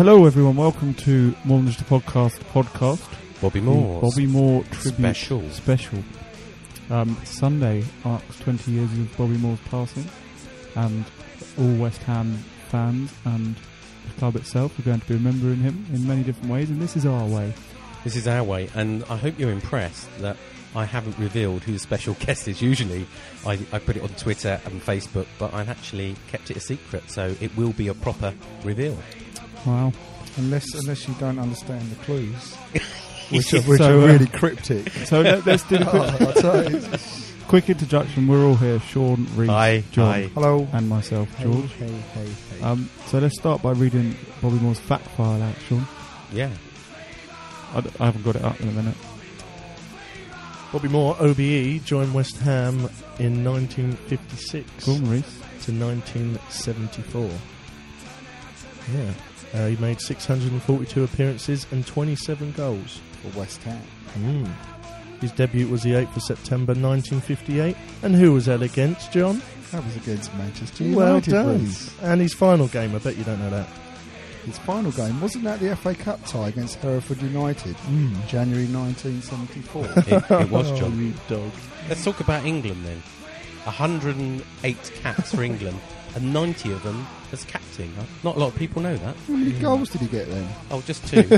Hello, everyone. Welcome to More Than Just a Podcast podcast. Bobby Moore. Bobby Moore tribute Special. Special. Um, Sunday marks 20 years of Bobby Moore's passing, and all West Ham fans and the club itself are going to be remembering him in many different ways, and this is our way. This is our way, and I hope you're impressed that I haven't revealed who the special guest is. Usually, I, I put it on Twitter and Facebook, but I've actually kept it a secret, so it will be a proper reveal. Wow. Unless unless you don't understand the clues, Which which are, which So, are uh, really cryptic. So let, let's do a quick, Oh, I'll tell you. quick introduction. We're all here Sean, Reece, Hi, John, hi. Hello, and myself, George. Hey, hey, hey. Um, so let's start by reading Bobby Moore's fact file out, Sean. Yeah. I, d- I haven't got it up in a minute. Bobby Moore, OBE, joined West Ham in 1956 Cool, to 1974. Yeah. Uh, he made 642 appearances and 27 goals. for West Ham. Mm. His debut was the 8th of September 1958. And who was that against, John? That was against Manchester United. well done. Reece. And his final game, I bet you don't know that. His final game wasn't that the FA Cup tie against Hereford United, in January 1974. It, it was Oh, John. you dog. Let's talk about England then. 108 caps for England, and 90 of them as captain. Not a lot of people know that. How many goals did he get then? Oh, just two.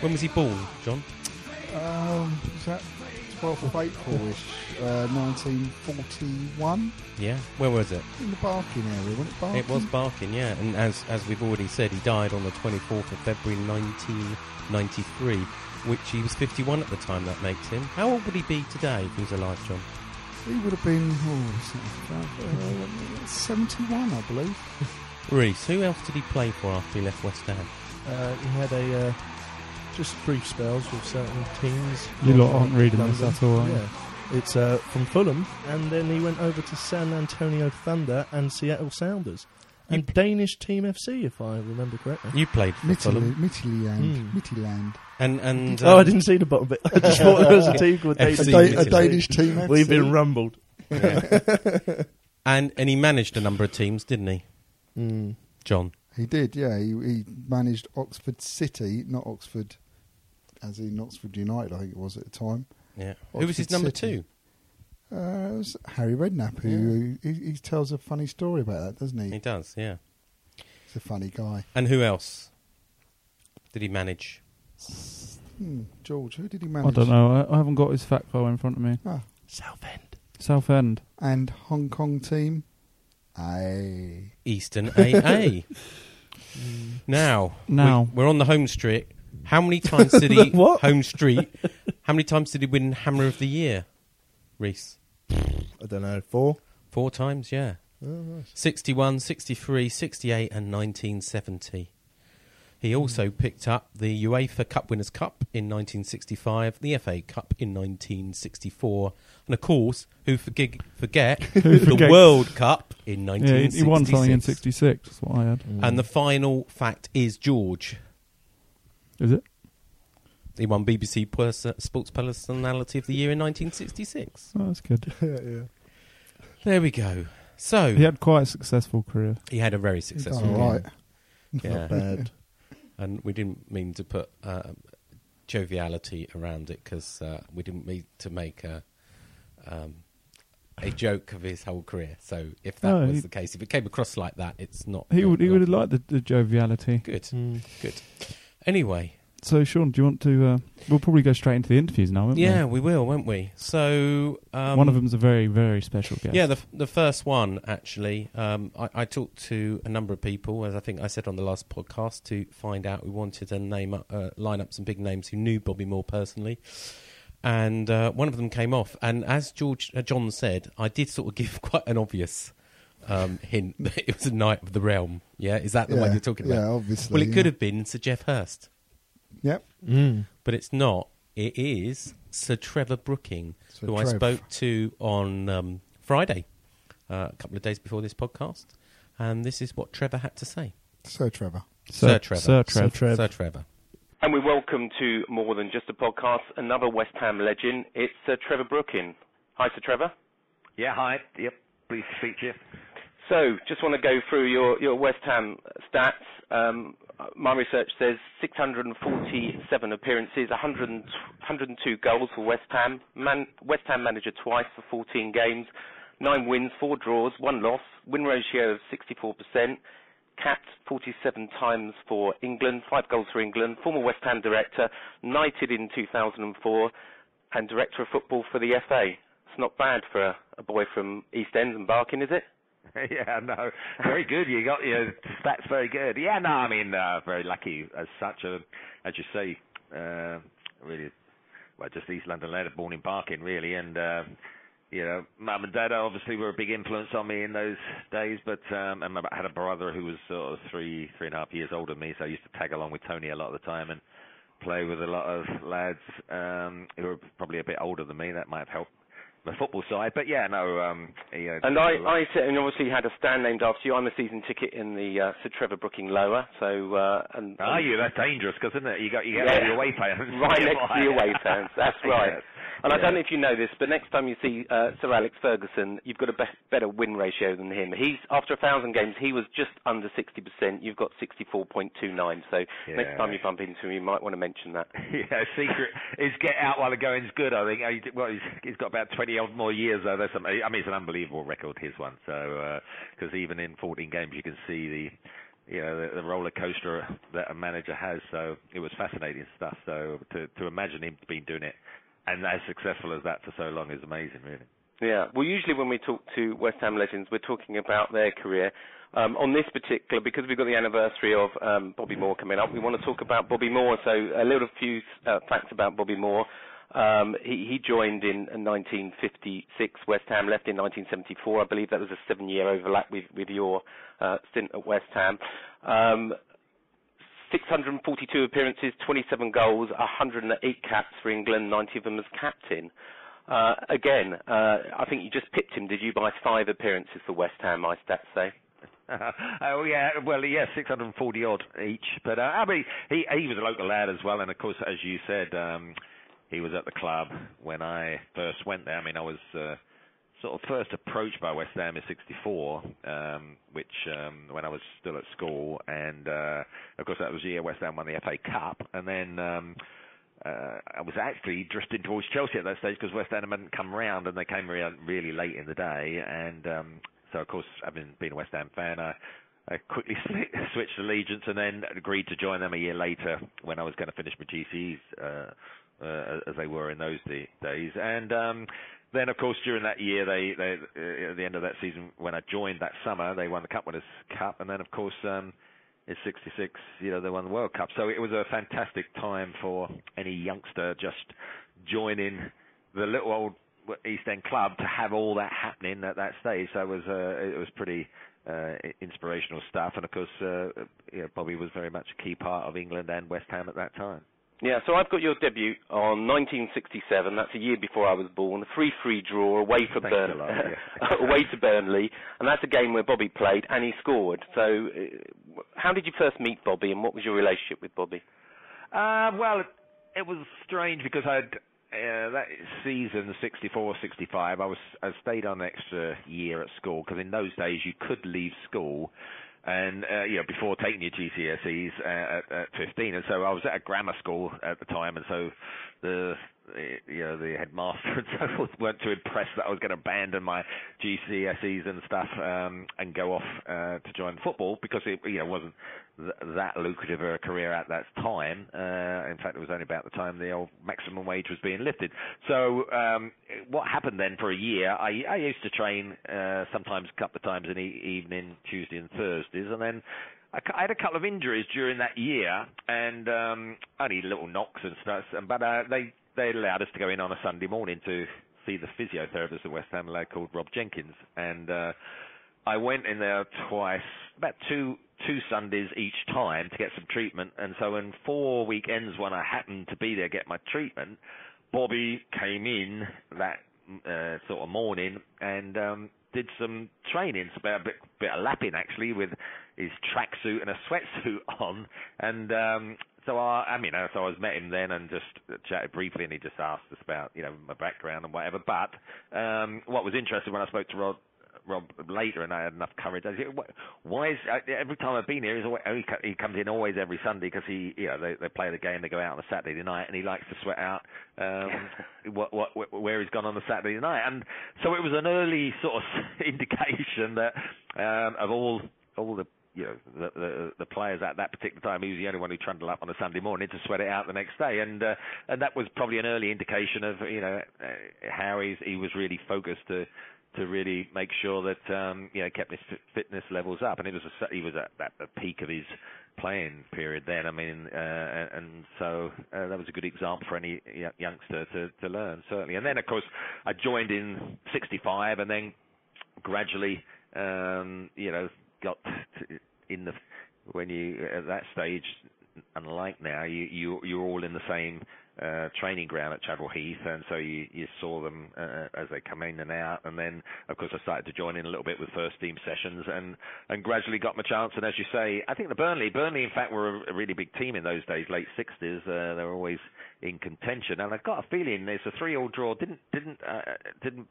when was he born, John? Um, was that 12th of April-ish, uh, 1941? Yeah. Where was it? In the Barking area, wasn't it Barking? It was Barking, yeah. And as as we've already said, he died on the 24th of February 1993, which he was 51 at the time. That makes him. How old would he be today if he was alive, John? He would have been, oh, uh, 71, I believe. Reese. Who else did he play for after he left West Ham? Uh, he had a uh, just brief spells with certain teams. You lot aren't reading this at all, are you? Yeah. It's uh, from Fulham, and then he went over to San Antonio Thunder and Seattle Sounders. And Danish Team FC, if I remember correctly. You played for Mitterland, Fulham, Mitterland, Hmm. Mitterland. And and oh, I um, didn't see the bottom bit. I just thought there was a team called FC Danish. A, da- a Danish team. FC. We've been rumbled. and and he managed a number of teams, didn't he, Mm. John? He did, yeah. He, he managed Oxford City, not Oxford, as in Oxford United, I think it was at the time. Yeah. Who was his Oxford number City. two? Uh, it was Harry Redknapp, who he, he tells a funny story about that, doesn't he? He does, yeah. He's a funny guy. And who else did he manage? Hmm, George, who did he manage? I don't know. I, I haven't got his fact file in front of me. Ah, Southend. Southend. and Hong Kong team. Aye. Eastern AA. now, Now. we, are on the home street. How many times did he What? home street? How many times did he win Hammer of the Year, Reese? I don't know, four? Four times, yeah. Oh, nice. 61, 63, 68, and 1970. He also picked up the UEFA Cup Winners' Cup in 1965, the FA Cup in 1964, and of course, who forgi- forget the forget? World Cup in Yeah, 1966. he, he won something in 66. That's what I had. Mm. And the final fact is George. Is it? He won BBC Pers- Sports Personality of the Year in 1966. Oh, that's good. yeah, yeah. There we go. So He had quite a successful career. he had a very He's successful. done all right. Yeah. Not bad. And we didn't mean to put um, joviality around it because uh, we didn't mean to make a um, a joke of his whole career. So if that No, was he- the case, if it came across like that, it's not. He would he would have liked the, the joviality. Good, Mm. good. Anyway, So Sean, do you want to? Uh, we'll probably go straight into the interviews now, won't we? yeah, we will, won't we? So um, One of them's a very very special guest. Yeah, the f- the first one actually. Um, I, I talked to a number of people, as I think I said on the last podcast, to find out. We wanted to name up, uh, line up some big names who knew Bobby Moore personally, and uh, one of them came off. And as George uh, John said, I did sort of give quite an obvious um, hint that it was a knight of the realm. Yeah, is that the one you're talking about? yeah, about? obviously, Well, it could have been Sir Geoff Hurst, Yep. Mm. but it's not. It is Sir Trevor Brooking, Sir who I spoke to on um, Friday, uh, a couple of days before this podcast, and this is what Trevor had to say. So Trevor. Sir Trevor. Sir Trev. Sir Trev. Sir Trevor. And we welcome to more than just a podcast, another West Ham legend. It's Sir Trevor Brooking. Hi, Sir Trevor. Yeah, hi. Yep, pleased to speak to you. So, just want to go through your, your West Ham stats. Um, my research says 647 appearances, 100, 102 goals for West Ham. Man, West Ham manager twice for 14 games, nine wins, four draws, one loss, win ratio of 64%, capped 47 times for England, five goals for England, former West Ham director, knighted in 2004, and director of football for the FA. It's not bad for a, a boy from East End and Barking, is it? yeah, no, very good. You got your stats very good. Yeah, no, I mean, uh, very lucky as such. Uh, as you say, uh, really, well, just East London lad, born in Barking, really, and. Uh, you know, mum and dad obviously were a big influence on me in those days, but um, and I had a brother who was sort of three, three and a half years older than me, so I used to tag along with Tony a lot of the time and play with a lot of lads um, who were probably a bit older than me. That might have helped the football side, but yeah, no. Um, yeah, And I, I and obviously you had a stand named after you. I'm a season ticket in the uh, Sir Trevor Brooking Lower, so uh, and Are you? That's dangerous, because isn't it? You got you get all Yeah. your away fans right next to the away fans. That's right. Yes. And I don't know if you know this, but next time you see uh, Sir Alex Ferguson, you've got a be- better win ratio than him. He's after a thousand games, he was just under 60%. You've got 64.29. So next time you bump into him, you might want to mention that. Yeah, secret is get out while the going's good. I think. Uh, Well, he's, he's got about twenty odd more years though. That's I mean, it's an unbelievable record his one. So because even in 14 games, you can see the you know the, the roller coaster that a manager has. So it was fascinating stuff. So to to imagine him being doing it and as successful as that for so long is amazing, really. Yeah. Well, usually when we talk to West Ham legends, we're talking about their career. Um, on this particular, because we've got the anniversary of um, Bobby Moore coming up, we want to talk about Bobby Moore. So a little few uh, facts about Bobby Moore. Um, he, he joined in, in 1956. West Ham left in 1974. I believe that was a seven-year overlap with, with your uh, stint at West Ham. Um, 642 appearances, 27 goals, 108 caps for England, 90 of them as captain. Uh, again, uh, I think you just pipped him, did you, by five appearances for West Ham, my stats say. oh yeah, well yeah, 640 odd each. But uh, he he was a local lad as well, and of course, as you said, um, he was at the club when I first went there. I mean, I was uh, sort of first approached by West Ham in '64, um, which um, when I was still at school, and uh, of course that was the year West Ham won the FA Cup, and then. Um, uh, I was actually drifting towards Chelsea at that stage because West Ham hadn't come round and they came re- really late in the day. And um, so, of course, having been a West Ham fan, I, I quickly switched allegiance and then agreed to join them a year later when I was going to finish my GCEs, uh, uh, as they were in those d- days. And um, then, of course, during that year, they, they uh, at the end of that season, when I joined that summer, they won the Cup Winners' Cup, and then, of course. Um, in '66, you know, they won the World Cup. So it was a fantastic time for any youngster just joining the little old East End club to have all that happening at that stage. So it was uh, it was pretty uh, inspirational stuff. And of course, uh, you know, Bobby was very much a key part of England and West Ham at that time. Yeah, so I've got your debut on 1967. That's a year before I was born. A free-free draw away for Thanks Burn- a lot, yeah. away to Burnley, and that's a game where Bobby played and he scored. So, uh, how did you first meet Bobby, and what was your relationship with Bobby? Uh, well, it, it was strange because I'd, uh, that season 64 65 I was I stayed on an extra year at school because in those days you could leave school and uh, you know before taking your GCSEs uh, at, at 15 and so I was at a grammar school at the time. And so the you know the headmaster and so forth weren't too impressed that I was going to abandon my GCSEs and stuff um, and go off uh, to join football because it you know wasn't th- that lucrative a career at that time. Uh, in fact, it was only about the time the old maximum wage was being lifted. So um, what happened then for a year? I, I used to train uh, sometimes a couple of times in the evening, Tuesday and Thursdays, and then I had a couple of injuries during that year, and um, only little knocks and stuff. But uh, they they allowed us to go in on a Sunday morning to see the physiotherapist at West Ham, a lad called Rob Jenkins, and uh, I went in there twice, about two two Sundays each time to get some treatment. And so, in four weekends when I happened to be there get my treatment, Bobby came in that uh, sort of morning and um, did some training, about a bit, bit of lapping actually, with his tracksuit and a sweatsuit on, and um, so I, I mean, so I was met him then and just chatted briefly, and he just asked us about you know my background and whatever. But um, what was interesting when I spoke to Rod Rob later, and I had enough courage. I said, why is every time I've been here, he's always, he comes in always every Sunday because he, you know, they, they play the game, they go out on a Saturday night, and he likes to sweat out um, what, what, where he's gone on the Saturday night, and so it was an early sort of indication that um, of all all the you know the, the the players at that particular time. He was the only one who trundled up on a Sunday morning to sweat it out the next day, and uh, and that was probably an early indication of you know uh, how he's, he was really focused to to really make sure that um, you know kept his fitness levels up. And it was a, he was at, at the peak of his playing period then. I mean, uh, and so uh, that was a good example for any youngster to to learn certainly. And then of course I joined in '65, and then gradually um, you know got to, in the when you at that stage unlike now, you you you're all in the same uh, training ground at Chadwell Heath, and so you you saw them uh, as they come in and out, and then of course I started to join in a little bit with first team sessions, and and gradually got my chance. And as you say, I think the Burnley Burnley in fact were a, really big team in those days, late sixties. Uh, they were always in contention, and I've got a feeling there's a three all draw. Didn't didn't uh, didn't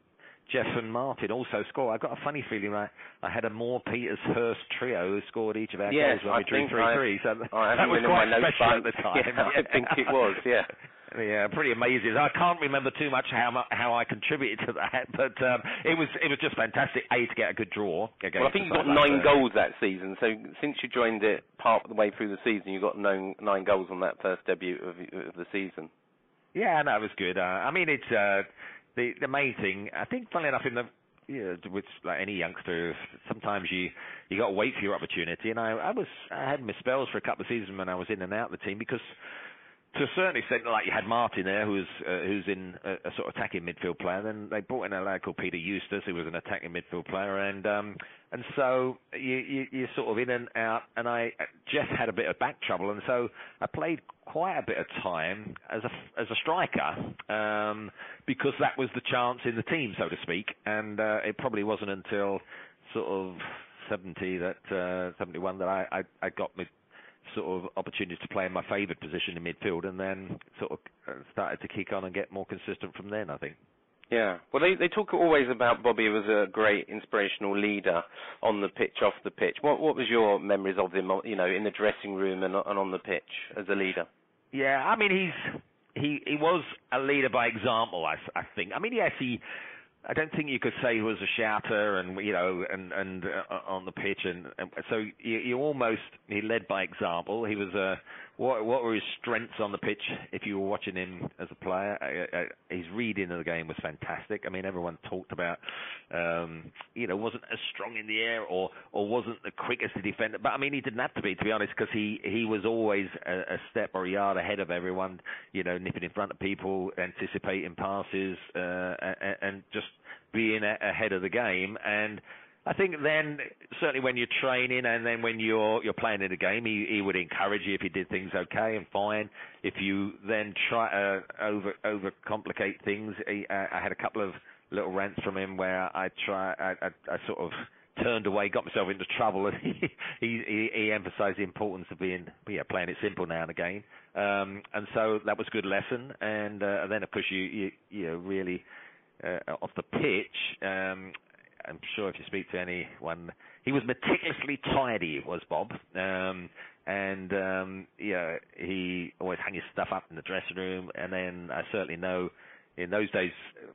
Geoff and Martin also score. I've got a funny feeling I, I had a Moore Peters Hurst trio who scored each of our yes, goals when I we drew three three. So I that was quite special at the time. Yeah, I think it was. Yeah. Yeah, pretty amazing. I can't remember too much how how I contributed to that, but um, it was it was just fantastic. A to get a good draw. Well, I think you got nine that. goals that season. So since you joined it part of the way through the season, you got nine nine goals on that first debut of, of the season. Yeah, no, it was good. Uh, I mean, it's uh, the the main thing. I think, funnily enough, in the yeah, which like any youngster, sometimes you you got to wait for your opportunity. And I I was I had my spells for a couple of seasons when I was in and out of the team because to a certain extent, like you had Martin there, who's uh, who's in a, a, sort of attacking midfield player. Then they brought in a lad called Peter Eustace, who was an attacking midfield player, and um, and so you, you you're sort of in and out. And I Geoff had a bit of back trouble, and so I played quite a bit of time as a as a striker um, because that was the chance in the team, so to speak. And uh, it probably wasn't until sort of 70 that uh, 71 that I I, I got my sort of opportunities to play in my favoured position in midfield, and then sort of uh, started to kick on and get more consistent from then. I think. Yeah, well, they they talk always about Bobby was a great inspirational leader on the pitch, off the pitch. What what was your memories of him, you know, in the dressing room and, and on the pitch as a leader? Yeah, I mean he's he he was a leader by example. I I think. I mean, yes, he I don't think you could say he was a shouter and you know and and uh, on the pitch and, and so you, you almost he led by example. He was a what what were his strengths on the pitch if you were watching him as a player? Uh, uh, his reading of the game was fantastic. I mean, everyone talked about um, you know wasn't as strong in the air or or wasn't the quickest to defend, but I mean he didn't have to be to be honest because he he was always a, a step or a yard ahead of everyone. You know, nipping in front of people, anticipating passes, uh, and, and just being ahead of the game and I think then certainly when you're training and then when you're you're playing in a game, he, he would encourage you if you did things okay and fine. If you then try uh, over over complicate things, he, uh, I had a couple of little rants from him where I try I, I, I sort of turned away, got myself into trouble, and he he, he emphasised the importance of being yeah playing it simple now and again. Um, and so that was a good lesson. And, uh, and then of course you you, you know, really uh, off the pitch. Um, I'm sure if you speak to anyone, he was meticulously tidy. Was Bob, um, and um, yeah, he always hung his stuff up in the dressing room. And then I certainly know in those days,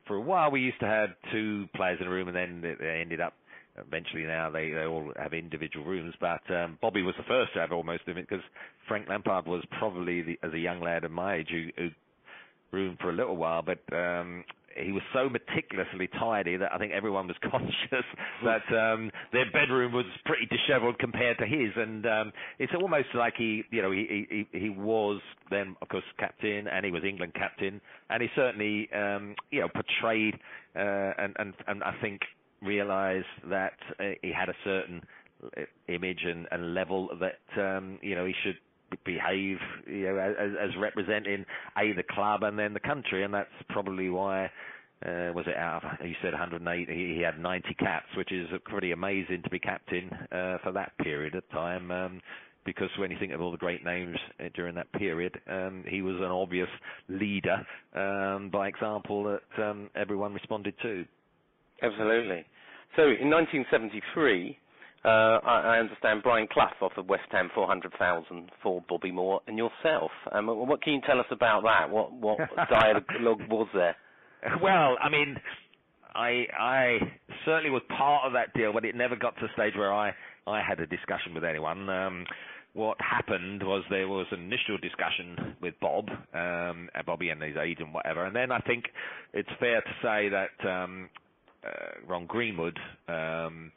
for a while, we used to have two players in a room, and then they, ended up. Eventually, now they, they all have individual rooms. But um, Bobby was the first to have almost of it because Frank Lampard was probably the, as a young lad of my age who, who roomed for a little while, but um, he was so meticulously tidy that I think everyone was conscious that um, their bedroom was pretty dishevelled compared to his, and um, it's almost like he, you know, he, he he was then of course captain, and he was England captain, and he certainly, um, you know, portrayed uh, and and and I think realised that uh, he had a certain uh, image and, and level that um, you know he should behave you know as, as representing a the club and then the country. And that's probably why uh, was it out he said 108 he, he had 90 caps which is pretty amazing to be captain uh, for that period of time. Um, because when you think of all the great names uh, during that period um, he was an obvious leader um, by example that um, everyone responded to. Absolutely. So in 1973 uh, I, I, understand Brian Clough offered West Ham 400,000 for Bobby Moore and yourself. Um, what can you tell us about that? What what dialogue was there? Well, I mean, I I certainly was part of that deal, but it never got to a stage where I I had a discussion with anyone. Um, what happened was there was an initial discussion with Bob, um, Bobby and his agent, whatever, and then I think it's fair to say that um, uh, Ron Greenwood. Um,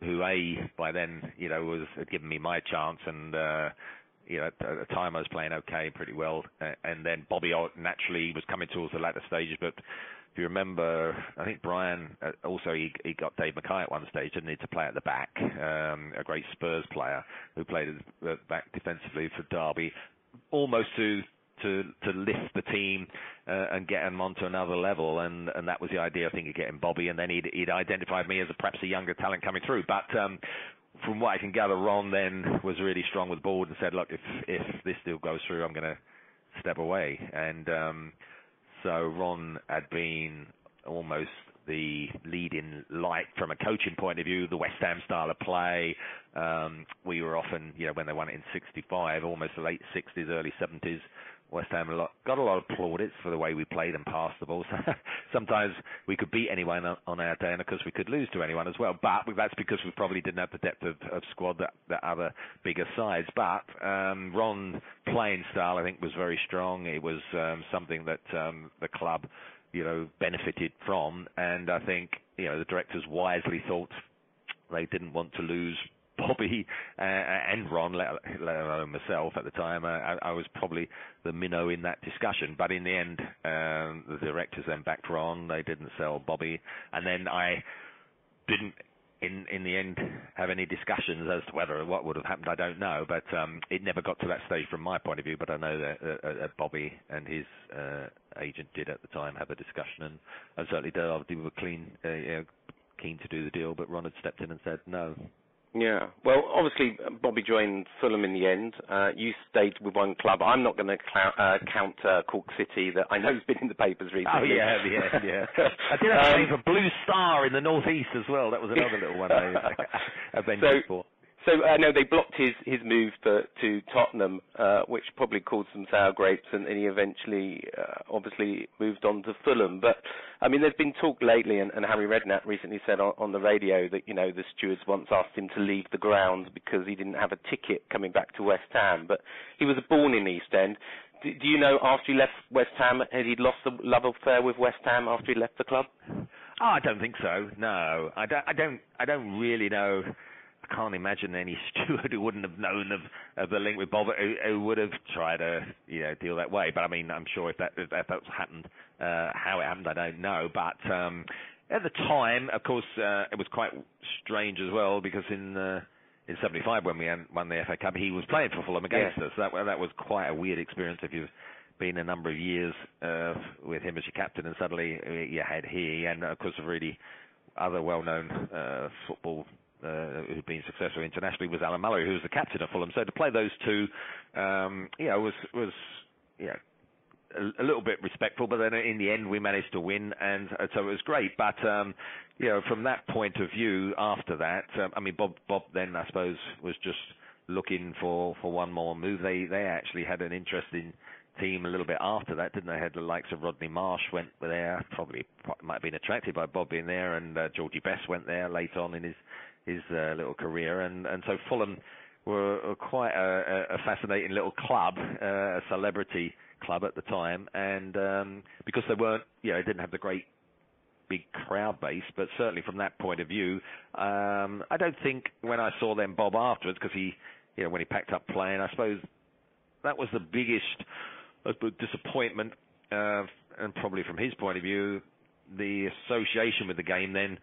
who who a by then you know was had given me my chance and uh you know at the time I was playing okay pretty well. And then Bobby naturally was coming towards the latter stages but if you remember I think Brian uh, also he he got Dave Mackay at one stage didn't need to play at the back. Um a great Spurs player who played at the back defensively for Derby almost to to lift the team uh, and get them onto another level, and that was the idea I think of getting Bobby, and then he'd identified me as perhaps a younger talent coming through, but. um from what I can gather, Ron then was really strong with board and said, "Look, if if this deal goes through, I'm going to step away." And um, so Ron had been almost the leading light from a coaching point of view, the West Ham style of play. Um, we were often, you know, when they won it in '65, almost the late '60s, early '70s, West Ham a lot, got a lot of plaudits for the way we played and passed the ball. So sometimes we could beat anyone on our day, and of course we could lose to anyone as well. But that's because we probably didn't have the depth of, of squad that, that other bigger sides. But um, Ron's playing style, I think, was very strong. It was um, something that um, the club, you know, benefited from, and I think you know the directors wisely thought they didn't want to lose Bobby uh, and Ron, let, let, alone myself at the time, uh, I, I, was probably the minnow in that discussion. But in the end, um, the directors then backed Ron. They didn't sell Bobby, and then I didn't. In in the end, have any discussions as to whether what would have happened, I don't know. But um, it never got to that stage from my point of view. But I know that, uh, that Bobby and his uh, agent did at the time have a discussion, and, and certainly they were clean, uh, keen to do the deal. But Ron had stepped in and said no. Yeah. Well, obviously, Bobby joined Fulham in the end. Uh, you stayed with one club. I'm not going to cl- uh, count uh, Cork City, that I know has been in the papers recently. Oh, yeah, yeah, yeah. I did have um, a for Blue Star in the northeast as well. That was another little one I, I ventured so, for. So uh, no, they blocked his his move to, to Tottenham, uh, which probably caused some sour grapes, and, and he eventually, uh, obviously, moved on to Fulham. But I mean, there's been talk lately, and, and Harry Redknapp recently said on, on the radio that you know the stewards once asked him to leave the ground because he didn't have a ticket coming back to West Ham. But he was born in East End. Do, do you know after he left West Ham, had he lost the love affair with West Ham after he left the club? Oh, I don't think so. No, I don't. I don't. I don't really know can't imagine any steward who wouldn't have known of, of the link with Bob who, who would have tried to you know deal that way. But I mean, I'm sure if that if that's happened, uh, how it happened, I don't know. But um, at the time, of course, uh, it was quite strange as well because in uh, in '75 when we won the FA Cup, he was playing for Fulham against yeah. us. That that was quite a weird experience if you've been a number of years uh, with him as your captain and suddenly uh, you had he and of course really other well-known uh, football uh, who'd been successful internationally was Alan Mullery, who was the captain of Fulham. So to play those two, um, know, was was yeah. A, a little bit respectful, but then in the end we managed to win, and uh, so it was great. But um, you know, from that point of view, after that, um, I mean, Bob, Bob then I suppose was just looking for for one more move. They they actually had an interesting team a little bit after that, didn't they? Had the likes of Rodney Marsh went there, probably might have been attracted by Bob being there, and uh, Georgie Best went there late on in his his uh, little career, and and so Fulham were, were quite a, a fascinating little club, uh, a celebrity club at the time, and um, because they weren't, you know, didn't have the great big crowd base, but certainly from that point of view, um, I don't think when I saw them Bob afterwards, because he, you know, when he packed up playing, I suppose that was the biggest uh, disappointment, uh, and probably from his point of view, the association with the game then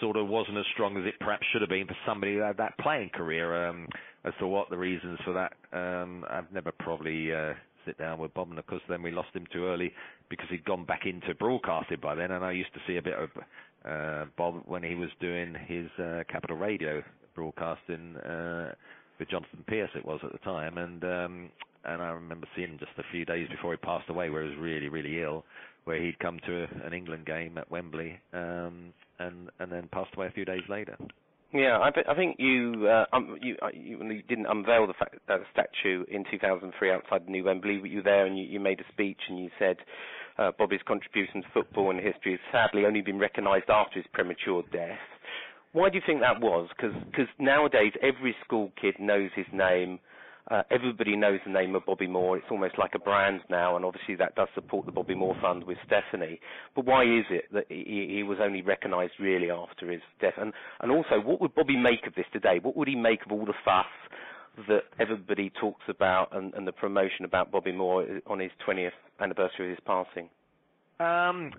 sort of wasn't as strong as it perhaps should have been for somebody who had that playing career. Um, as to what the reasons for that, um, I've never probably uh, sit down with Bob, course then we lost him too early because he'd gone back into broadcasting by then. And I used to see a bit of uh, Bob when he was doing his uh, Capital Radio broadcasting uh, with Jonathan Pearce, it was at the time, and um, and I remember seeing him just a few days before he passed away, where he was really really ill, where he'd come to a, an England game at Wembley, um, and and then passed away a few days later. Yeah, I, I think you, uh, um, you, uh, you you didn't unveil the fact, uh, statue in 2003 outside the New Wembley, you were there and you, you made a speech and you said uh, Bobby's contribution to football and history has sadly only been recognised after his premature death. Why do you think that was? Because nowadays every school kid knows his name. Uh, everybody knows the name of Bobby Moore. It's almost like a brand now, and obviously that does support the Bobby Moore Fund with Stephanie. But why is it that he, he was only recognised really after his death? And, and also, what would Bobby make of this today? What would he make of all the fuss that everybody talks about and, and the promotion about Bobby Moore on his 20th anniversary of his passing? Um,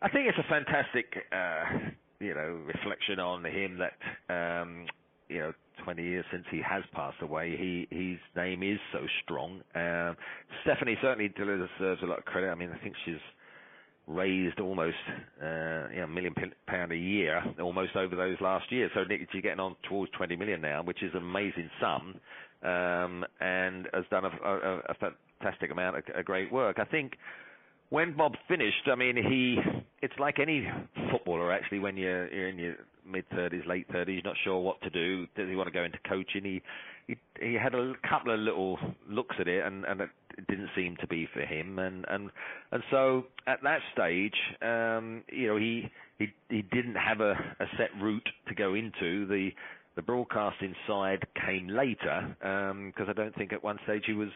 I think it's a fantastic, uh, you know, reflection on him that, um, you know, 20 years since he has passed away, he his name is so strong. Um, Stephanie certainly deserves a lot of credit. I mean, I think she's raised almost uh, you know, a million pound a year, almost over those last years. So Nick, you're getting on towards 20 million now, which is an amazing sum, um, and has done a, a, a fantastic amount of, great work. I think when Bob finished, I mean, he it's like any footballer actually. When you're, you're in your mid thirties, late thirties, not sure what to do. Does he want to go into coaching? He he, he had a couple of little looks at it, and and it didn't seem to be for him. And and and so at that stage, um, you know, he he he didn't have a, a set route to go into. The the broadcasting side came later because um, I don't think at one stage he was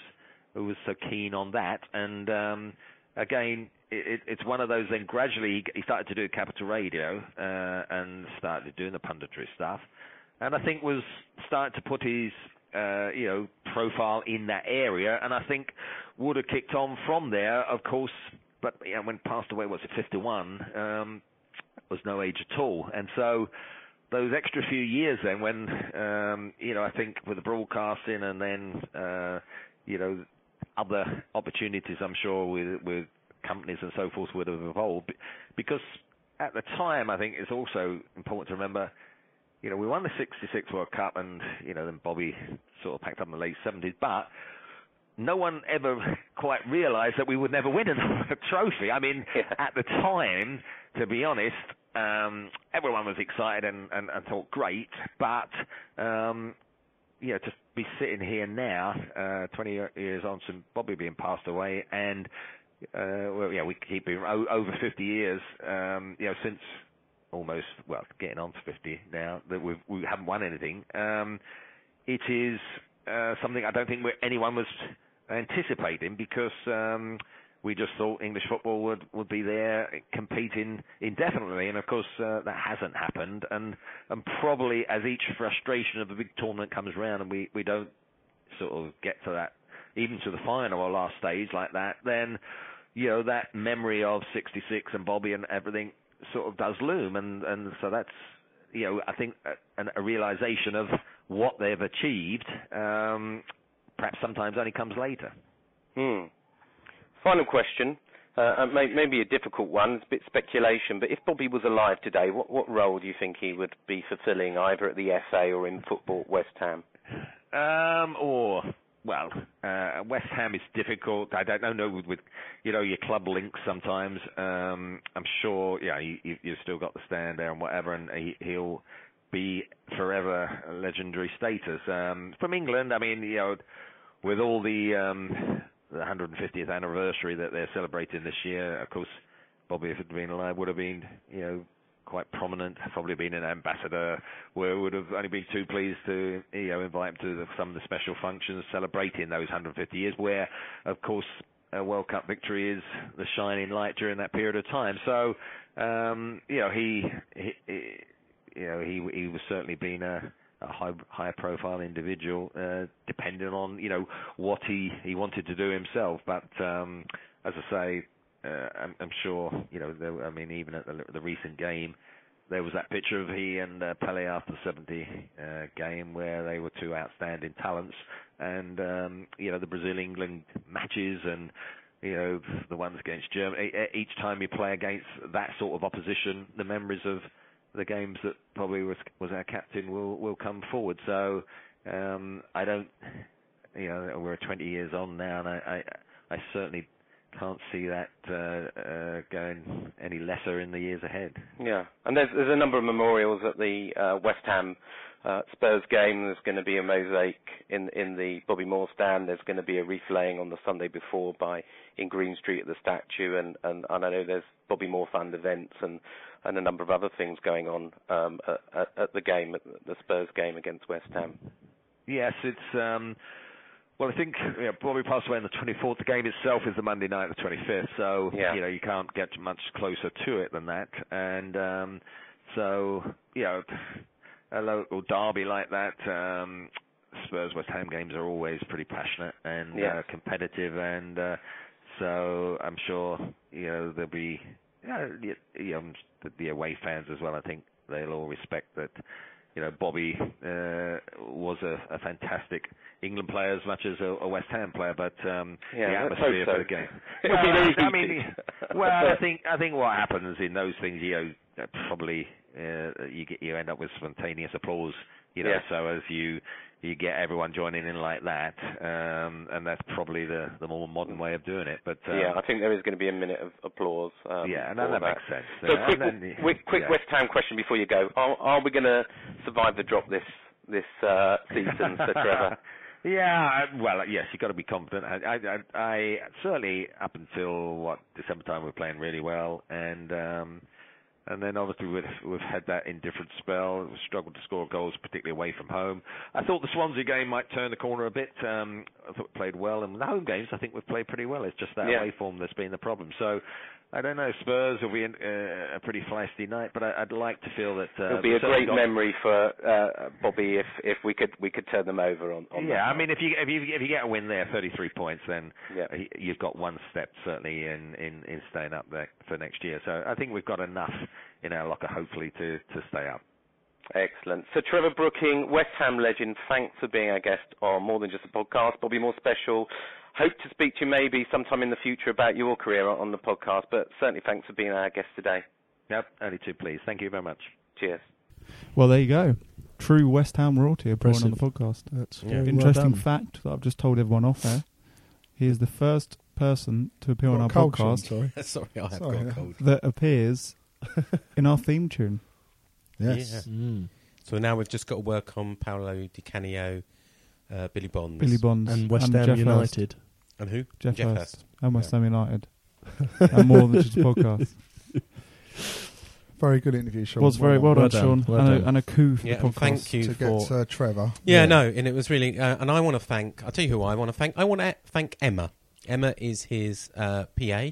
he was so keen on that. And um, again, it, it's one of those. Then gradually he started to do Capital Radio uh, and started doing the punditry stuff, and I think was starting to put his uh, you know profile in that area, and I think would have kicked on from there. Of course, but when passed away was it 51? Um, was no age at all, and so those extra few years then when um, you know I think with the broadcasting and then uh, you know other opportunities I'm sure with with companies and so forth would have evolved because at the time I think it's also important to remember you know we won the 66 World Cup and you know then Bobby sort of packed up in the late 70s but no one ever quite realized that we would never win another trophy. I mean, yeah. at the time, to be honest, um, everyone was excited and, and, and thought great, but um, you know, to be sitting here now, uh, 20 years on since Bobby being passed away, and well, yeah, we keep being over 50 years, um, you know, since almost well, getting on to 50 now that we we haven't won anything. Um, it is uh, something I don't think anyone was anticipating because um, we just thought English football would, would be there competing indefinitely, and of course uh, that hasn't happened. And and probably as each frustration of the big tournament comes around, and we we don't sort of get to that even to the final or last stage like that, then you know that memory of '66 and Bobby and everything sort of does loom, and and so that's you know I think a, a realization of what they've achieved. Um, perhaps sometimes only comes later. Hmm. Final question. Uh, uh, may, maybe a difficult one, it's a bit speculation, but if Bobby was alive today, what, what role do you think he would be fulfilling either at the FA or in football at West Ham? Um, or well, uh, West Ham is difficult. I don't know with, with you know your club links sometimes. Um, I'm sure, yeah, you, you, you've still got the stand there and whatever, and he, he'll be forever legendary status. Um, from England, I mean, you know, with all the um, the 150th anniversary that they're celebrating this year, of course, Bobby, if had been alive, would have been, you know, quite prominent, probably been an ambassador, where would have only been too pleased to you know invite him to the, some of the special functions celebrating those 150 years, where of course a World Cup victory is the shining light during that period of time. So um, you know he, he, he you know he he was certainly been a a high, higher profile individual, uh, depending on you know what he he wanted to do himself. But um, as I say, I'm, I'm sure you know. There, I mean, even at the, the recent game, there was that picture of he and uh, Pele after the 70 uh, game where they were two outstanding talents, and um, you know the Brazil England matches and you know the ones against Germany. Each time you play against that sort of opposition, the memories of the games that probably was was our captain will will come forward. So um, I don't, you know, we're 20 years on now, and I I, I certainly can't see that uh, uh, going any lesser in the years ahead. Yeah, and there's there's a number of memorials at the uh, West Ham uh, Spurs game. There's going to be a mosaic in in the Bobby Moore stand. There's going to be a wreath laying on the Sunday before by in Green Street at the statue, and and, and I know there's Bobby Moore fund events and and a number of other things going on um, at, at the game, at the Spurs game against West Ham. Yes, it's. Um, well, I think you know, Bobby passed away on the 24th. The game itself is the Monday night, the 25th. So yeah. you know you can't get much closer to it than that. And um, so you know, a local derby like that, um, Spurs West Ham games are always pretty passionate and yes. uh, competitive, and uh, so I'm sure you know there'll be you know, the, the away fans as well. I think they'll all respect that. You know, Bobby uh, was a, fantastic England player as much as a, a West Ham player, but um, yeah, the atmosphere so. for the game. well, I mean, well, I think I think what happens in those things, you know, probably uh, you get you end up with spontaneous applause. You know, yeah. so as you you get everyone joining in like that, um, and that's probably the the more modern way of doing it. But um, yeah, I think there is going to be a minute of applause. Um, yeah, and that, that, makes sense. So, uh, quick, then, quick, quick yeah. West Ham question before you go: Are, are we going to survive the drop this this uh, season, Sir Trevor? Yeah, well, yes, you've got to be confident. I, I, I, certainly up until what December time, we're playing really well, and um, and then obviously we've, we've had that indifferent spell, we've struggled to score goals, particularly away from home. I thought the Swansea game might turn the corner a bit. Um, I thought we played well, and the home games I think we've played pretty well. It's just that away form that's been the problem. I don't know. Spurs will be in, uh, a pretty feisty night, but I, I'd like to feel that uh, It'll be a great got- memory for uh, Bobby if if we could we could turn them over on. on yeah, that I mean, if you if you if you get a win there, 33 points, then Yeah. you've got one step certainly in in in staying up there for next year. So I think we've got enough in our locker, hopefully, to to stay up. Excellent. So Trevor Brooking, West Ham legend, thanks for being our guest on More Than Just a Podcast. Bobby Moore Special. Hope to speak to you maybe sometime in the future about your career on the podcast, but certainly thanks for being our guest today. Yep, only two, please. Thank you very much. Cheers. Well, there you go. True West Ham royalty appearing on the podcast. That's Yeah. Interesting well fact that I've just told everyone off there. He is the first person to appear on our cold, Sean, podcast sorry. Sorry, I have Sorry, got yeah. cold. that appears in our theme tune. Yes. Yeah. Mm. So now we've just got to work on Paolo Di Canio, uh, Billy Bonds, Billy Bonds And West Ham Geoff Hurst. United. and who? Geoff, Geoff Hurst, Hurst. and West Ham United. and more than just a podcast. Very good interview, Sean. was very well, Well done, done, Sean, well and, done. A, and a coup for Yeah, the podcast. thank you to for. get Sir Trevor. Yeah, Yeah. no, and it was really, uh, and I want to thank. I'll tell you who I want to thank. I want to thank Emma. Emma is his uh, PA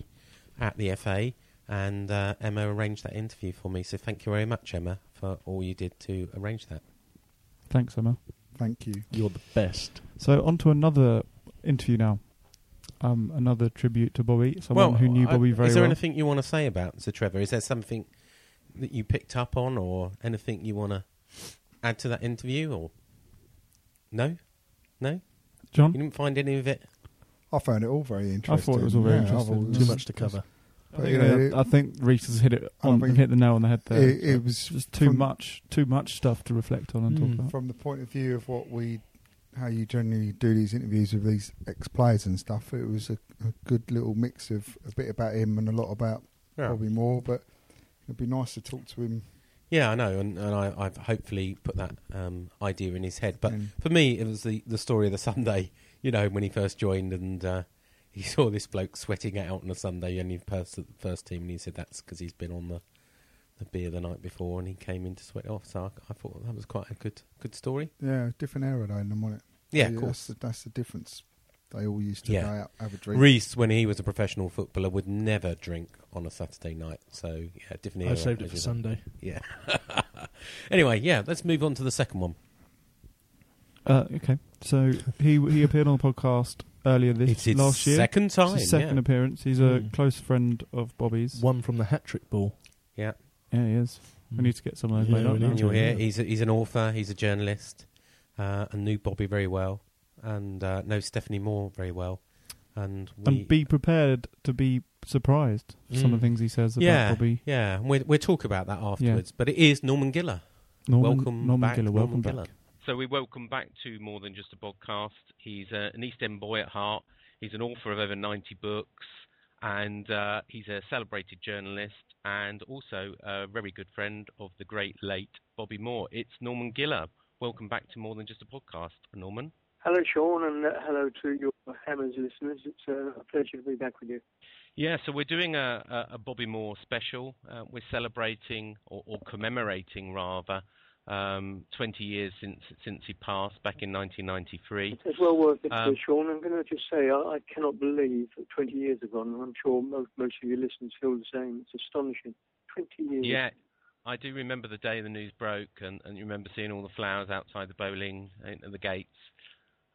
at the FA, and uh, Emma arranged that interview for me. So thank you very much, Emma, for all you did to arrange that. Thanks, Emma. Thank you. You're the best. So on to another interview now. Um, another tribute to Bobby, someone who knew I- Bobby very well. Is there well. anything you want to say about Sir Trevor? Is there something that you picked up on, or anything you want to add to that interview, or no, no? John? You didn't find any of it I found it all very interesting. I thought it was all very Yeah, interesting. Too much to cover. I think, you know, it- I think Reese has hit it I mean, hit the nail on the head there. It, it was just too from- much, too much stuff to reflect on and Mm. talk about. from the point of view of what we, how you generally do these interviews with these ex-players and stuff. It was a, a good little mix of a bit about him and a lot about Yeah. Bobby Moore. But it'd be nice to talk to him. Yeah, I know, and, and I, I've hopefully put that um, idea in his head. But Mm. for me, it was the, the story of the Sunday. You know, when he first joined, and uh, he saw this bloke sweating out on a Sunday, and he first at the first team, and he said that's because he's been on the the beer the night before, and he came in to sweat off. So I, I thought that was quite a good good story. Yeah, different era though, in them, wasn't it? Yeah, So, of course. That's the, that's the difference. They all used to Yeah. go out have a drink. Reese, when he was a professional footballer, would never drink on a Saturday night. So yeah, different era. I saved it for. Sunday. Yeah. anyway, yeah, let's move on to the second one. Uh, okay, so he he appeared on the podcast earlier this It's his last year. second It's time. his second yeah. appearance. He's a Mm. close friend of Bobby's. One from the hat trick ball. yeah. Yeah, he is. We need to get some of those Yeah, made we up need. And to. you'll hear he's a, he's an author, he's a journalist, uh, and knew Bobby very well, and uh, knows Stephanie Moore very well, and we, And be prepared to be surprised for some of the Mm. things he says about yeah, Bobby. yeah, and we'll, we'll talk about that afterwards. But it is Norman Giller. Norman, welcome Norman back, Giller, welcome Norman back. Giller. So we welcome back to more than just a podcast. He's uh, an East End boy at heart. He's an author of over 90 books, and uh, he's a celebrated journalist and also a very good friend of the great late Bobby Moore. It's Norman Giller. Welcome back to more than just a podcast, Norman. Hello, Sean, and uh, hello to your Hammers listeners. It's uh, a pleasure to be back with you. Yeah, so we're doing a, a, Bobby Moore special. We're celebrating, or, or commemorating rather, um, 20 years since since he passed back in 1993. It's well worth it, Um, Sean. I'm going to just say I, I cannot believe that 20 years have gone. and I'm sure most, most of your listeners feel the same. It's astonishing. 20 years. Yeah, I do remember the day the news broke, and, and you remember seeing all the flowers outside the Boleyn and the gates.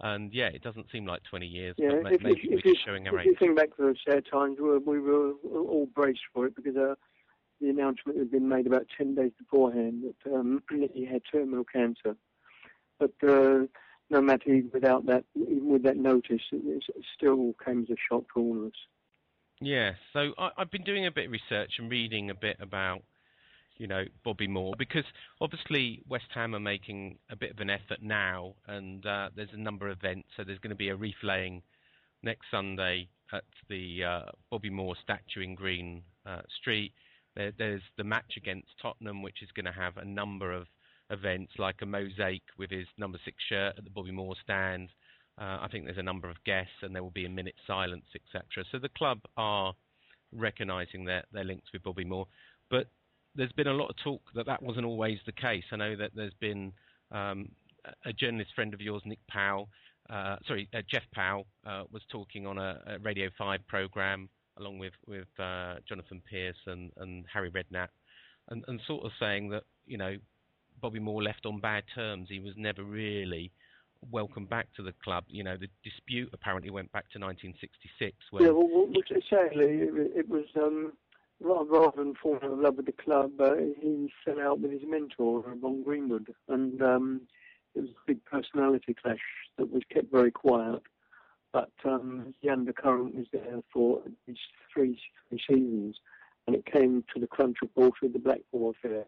And yeah, it doesn't seem like 20 years, Yeah, but if, maybe if, we're if, you, just showing if you think back to those sad times, we were, we were all braced for it because uh, the announcement had been made about 10 days beforehand that um, he had terminal cancer. But uh, no matter even without that, even with that notice, it, it still came as a shock to all of us. Yeah, so I, I've been doing a bit of research and reading a bit about, you know, Bobby Moore because obviously West Ham are making a bit of an effort now, and uh, there's a number of events. So there's going to be a reef laying next Sunday at the uh, Bobby Moore statue in Green uh, Street. There, there's the match against Tottenham, which is going to have a number of events like a mosaic with his number six shirt at the Bobby Moore stand. Uh, I think there's a number of guests, and there will be a minute silence, etc. So the club are recognising their their links with Bobby Moore, but there's been a lot of talk that that wasn't always the case. I know that there's been um, a journalist friend of yours, Nick Powell, uh, sorry, uh, Jeff Powell, uh, was talking on a, a Radio 5 program along with with uh, Jonathan Pearce and, and Harry Redknapp, and, and sort of saying that you know Bobby Moore left on bad terms. He was never really welcomed back to the club. You know, the dispute apparently went back to 1966 when Yeah, well, it, it was um, rather, rather than falling in love with the club, uh, he fell out with his mentor, Ron Greenwood, and um, it was a big personality clash that was kept very quiet. But um, the undercurrent was there for these three, three seasons, and it came to the crunch of report of the Blackpool affair,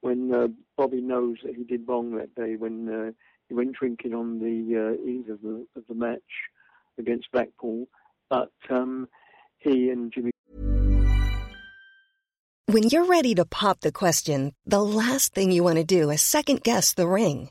when uh, Bobby knows that he did wrong that day when uh, he went drinking on the uh, eve of the, of the match against Blackpool but um, he and Jimmy When you're ready to pop the question, the last thing you want to do is second guess the ring.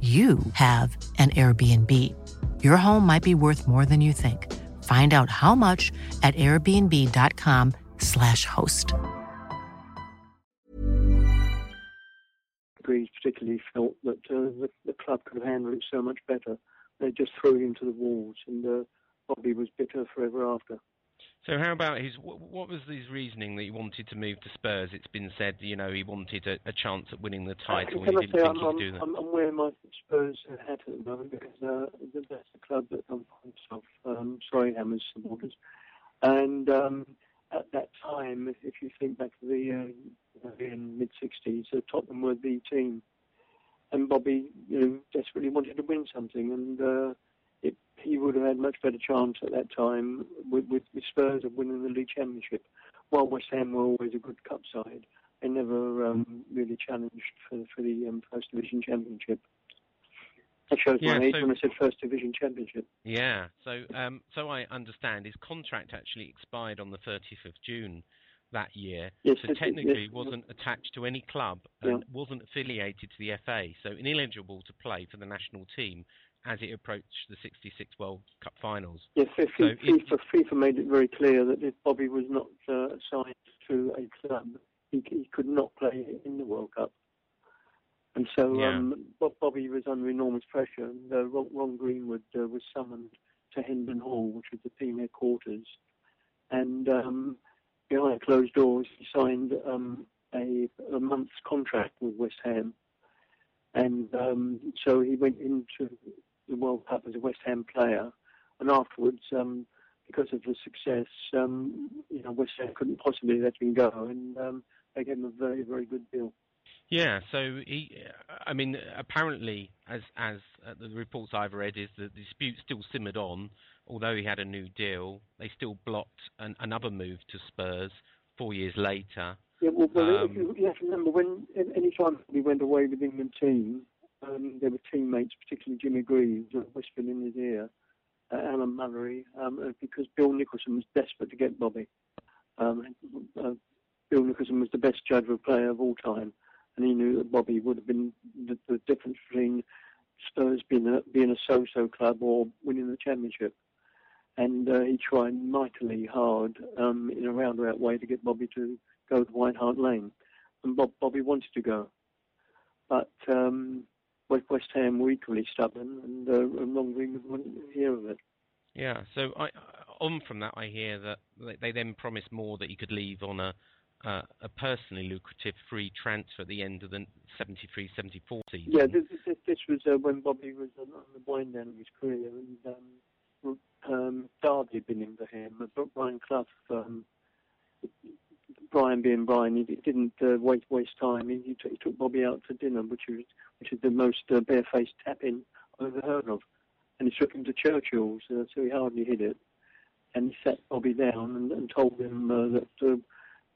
you have an Airbnb. Your home might be worth more than you think. Find out how much at airbnb.com/slash host. Greaves particularly felt that uh, the, the club could handle it so much better. They just threw him to the wolves, and uh, Bobby was bitter forever after. So how about his? What was his reasoning that he wanted to move to Spurs? It's been said, you know, he wanted a, a chance at winning the title. Can he didn't say think I'm, he could do that. I'm, I'm wearing my Spurs hat at the moment because uh, that's the club that I'm part of. Um, sorry, Hammers supporters. And um, at that time, if, if you think back to the uh, mid '60s, uh, Tottenham were the team, and Bobby, you know, desperately wanted to win something, and uh, it, he would have had much better chance at that time with, with, with Spurs of winning the league championship. While West Ham were always a good cup side, they never um, really challenged for, for the um, First Division Championship. That shows Yeah, my age so- when I said First Division Championship. Yeah. So, um, so I understand his contract actually expired on the 30th of June that year. Yes, so technically, yes. he wasn't attached to any club and wasn't affiliated to the FA, so ineligible to play for the national team as it approached the 66 World Cup finals. Yes, So FIFA, it- FIFA, FIFA made it very clear that if Bobby was not uh, assigned to a club, he, he could not play in the World Cup. And so Yeah. um, Bobby was under enormous pressure, and uh, Ron, Ron Greenwood uh, was summoned to Hendon Hall, which was the team headquarters. And um, behind closed doors, he signed um, a, a month's contract with West Ham. And um, so he went into the World Cup as a West Ham player. And afterwards, um, because of the success, um, you know, West Ham couldn't possibly let him go, and um, they gave him a very, very good deal. Yeah, so he, I mean, apparently, as as uh, the reports I've read, is the dispute still simmered on. Although he had a new deal, they still blocked an, another move to Spurs four years later. Yeah, well, well Um, you, you have to remember when any time we went away with the England team, um, there were teammates, particularly Jimmy Greaves, who whispered in his ear, uh, Alan Mullery, um, uh, because Bill Nicholson was desperate to get Bobby. Um, uh, Bill Nicholson was the best of player of all time, and he knew that Bobby would have been the, the difference between Spurs being a, being a so-so club or winning the championship. And uh, he tried mightily hard um, in a roundabout way to get Bobby to go to White Hart Lane, and Bob, Bobby wanted to go, but um, West, Ham were equally stubborn, and, uh, and Ron Greenwood wouldn't hear of it. Yeah, so I, on from that, I hear that they, then promised Moore that he could leave on a uh, a personally lucrative free transfer at the end of the 73-74 season. Yeah, this, this, this was uh, when Bobby was on, the wind down of his career, and um, um, Derby had been in for him. But Brian Clough, um, Brian being Brian, he, he didn't uh, waste waste time. He, he, took, he took Bobby out to dinner, which was which is the most uh, barefaced tap-in I've ever heard of. And he took him to Churchill's, uh, so he hardly hit it. And he sat Bobby down and, and told him uh, that uh,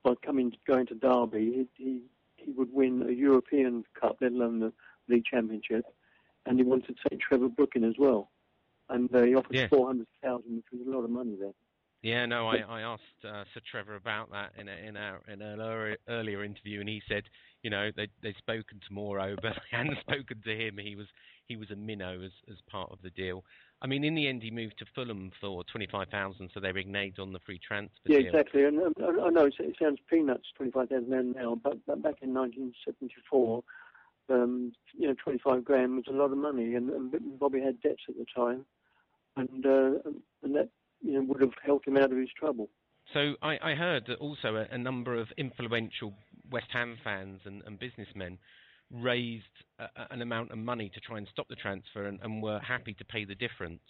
by coming going to Derby, he, he he would win a European Cup, let alone the league championship, and he wanted to take Trevor Brooking as well. And uh, he offered Yeah. four hundred thousand, which was a lot of money then. Yeah, no, I, I asked uh, Sir Trevor about that in a, in our in an earlier, earlier interview, and he said, you know, they they'd spoken to Mooro, but they hadn't spoken to him. He was he was a minnow as as part of the deal. I mean, in the end, he moved to Fulham for twenty five thousand, so they reneged on the free transfer Yeah, deal. exactly. And um, I know it sounds peanuts, twenty-five thousand pounds now, but, but back in 1974, um, you know, 25 grand was a lot of money, and, and Bobby had debts at the time, and uh, and that you know would have helped him out of his trouble. So I, I heard that also a, a number of influential West Ham fans and, and businessmen raised a, an amount of money to try and stop the transfer and, and were happy to pay the difference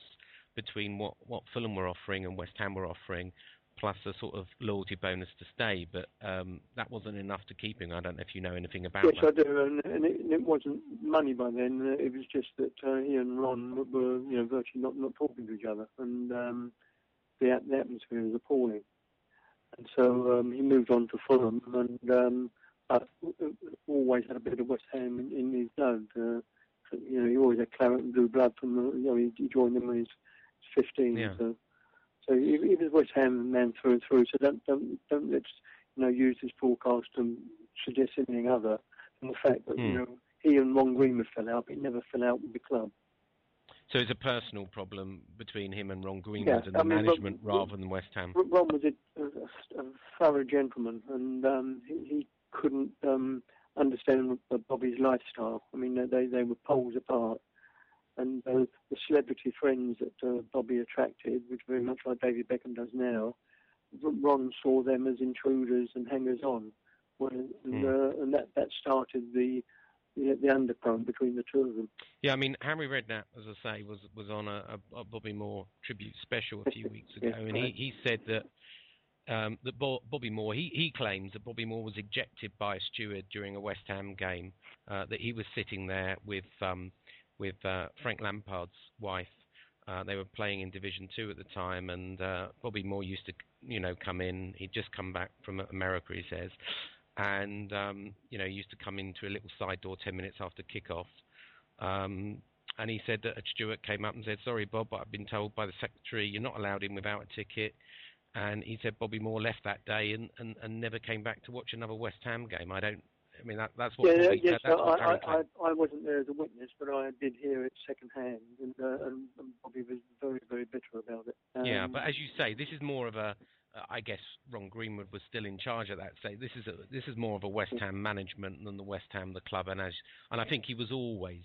between what, what Fulham were offering and West Ham were offering plus a sort of loyalty bonus to stay, but um, that wasn't enough to keep him. I don't know if you know anything about Yes, that. I do, and, and, it, and it wasn't money by then. It was just that uh, he and Ron were, you know, virtually not, not talking to each other, and um, the, the atmosphere was appalling. And so um, he moved on to Fulham, and um, but always had a bit of West Ham in, in his blood. Uh, you know, he always had claret and blue blood from the, you know, he, he joined them when he was 15. Yeah. So, so he, he was West Ham man through and through. So don't don't don't let's you know use this forecast and suggest anything other than the fact that you Hmm. know he and Ron Greenwood fell out, but he never fell out with the club. So it's a personal problem between him and Ron Greenwood Yeah, and the mean, management Ron- rather than West Ham. Ron was a, a, a thorough gentleman, and um, he, he couldn't um, understand Bobby's lifestyle. I mean, they they were poles apart, and uh, the celebrity friends that uh, Bobby attracted, which very much like David Beckham does now, Ron saw them as intruders and hangers-on, and, Hmm. uh, and that that started the the, the undercurrent between the two of them. Yeah, I mean Harry Redknapp, as I say, was was on a, a, Bobby Moore tribute special a few weeks ago, and he, he said that um, that Bo- Bobby Moore he, he claims that Bobby Moore was ejected by a steward during a West Ham game, uh, that he was sitting there with um, with uh, Frank Lampard's wife. Uh, they were playing in Division Two at the time, and uh, Bobby Moore used to, you know, come in. He'd just come back from America, he says, and um, you know, he used to come into a little side door ten minutes after kickoff. Um, and he said that a steward came up and said, "Sorry, Bob, but I've been told by the secretary you're not allowed in without a ticket." And he said Bobby Moore left that day and, and, and never came back to watch another West Ham game. I don't. I mean, that, that's what. yeah, Bobby, yes, that, I, I. I, I wasn't there as a witness, but I did hear it secondhand, and, uh, and, Bobby was very, very bitter about it. yeah, Um, but as you say, this is more of a. I guess Ron Greenwood was still in charge at that stage. This is a, this is more of a West Ham management than the West Ham the club, and as and I think he was always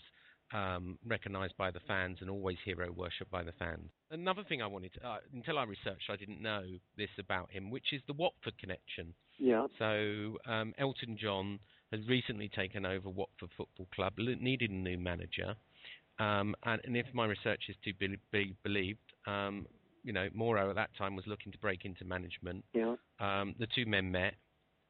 um, recognised by the fans and always hero worshipped by the fans. Another thing I wanted to, uh, until I researched, I didn't know this about him, which is the Watford connection. Yeah. So um, Elton John has recently taken over Watford Football Club, needed a new manager, um, and, and if my research is to be, be believed, um, you know, Mooro at that time was looking to break into management. Yeah. Um, the two men met.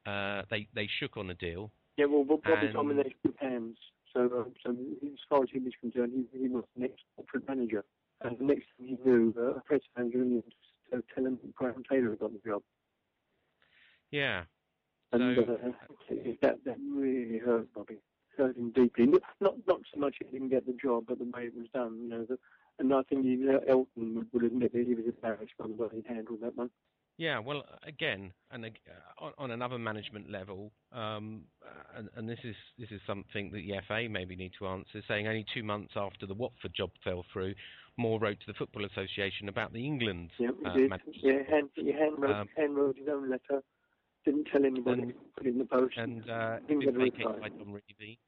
Uh, they they shook on a deal. Yeah, well, Bob- Bobby And- dominated with hands. So, um, so as far as he was concerned, he, he was the next Watford manager. And the next thing he knew, uh, a press manager in to tell him that Graham Taylor had got the job. Yeah. And So- uh, that that really hurt Bobby. Hurt him deeply. Not not not so much he didn't get the job, but the way it was done. You know, the, and I think even Elton would, would admit that he was embarrassed by the way he handled that one. Yeah, well, again, and uh, on, on another management level, um, uh, and, and this is this is something that the FA maybe need to answer. Saying only two months after the Watford job fell through, Moore wrote to the Football Association about the England Yeah, uh. Yeah, hand, he hand wrote, Um, hand wrote his own letter. Didn't tell anybody. put it in the post. and uh, didn't been get vacated by Revie.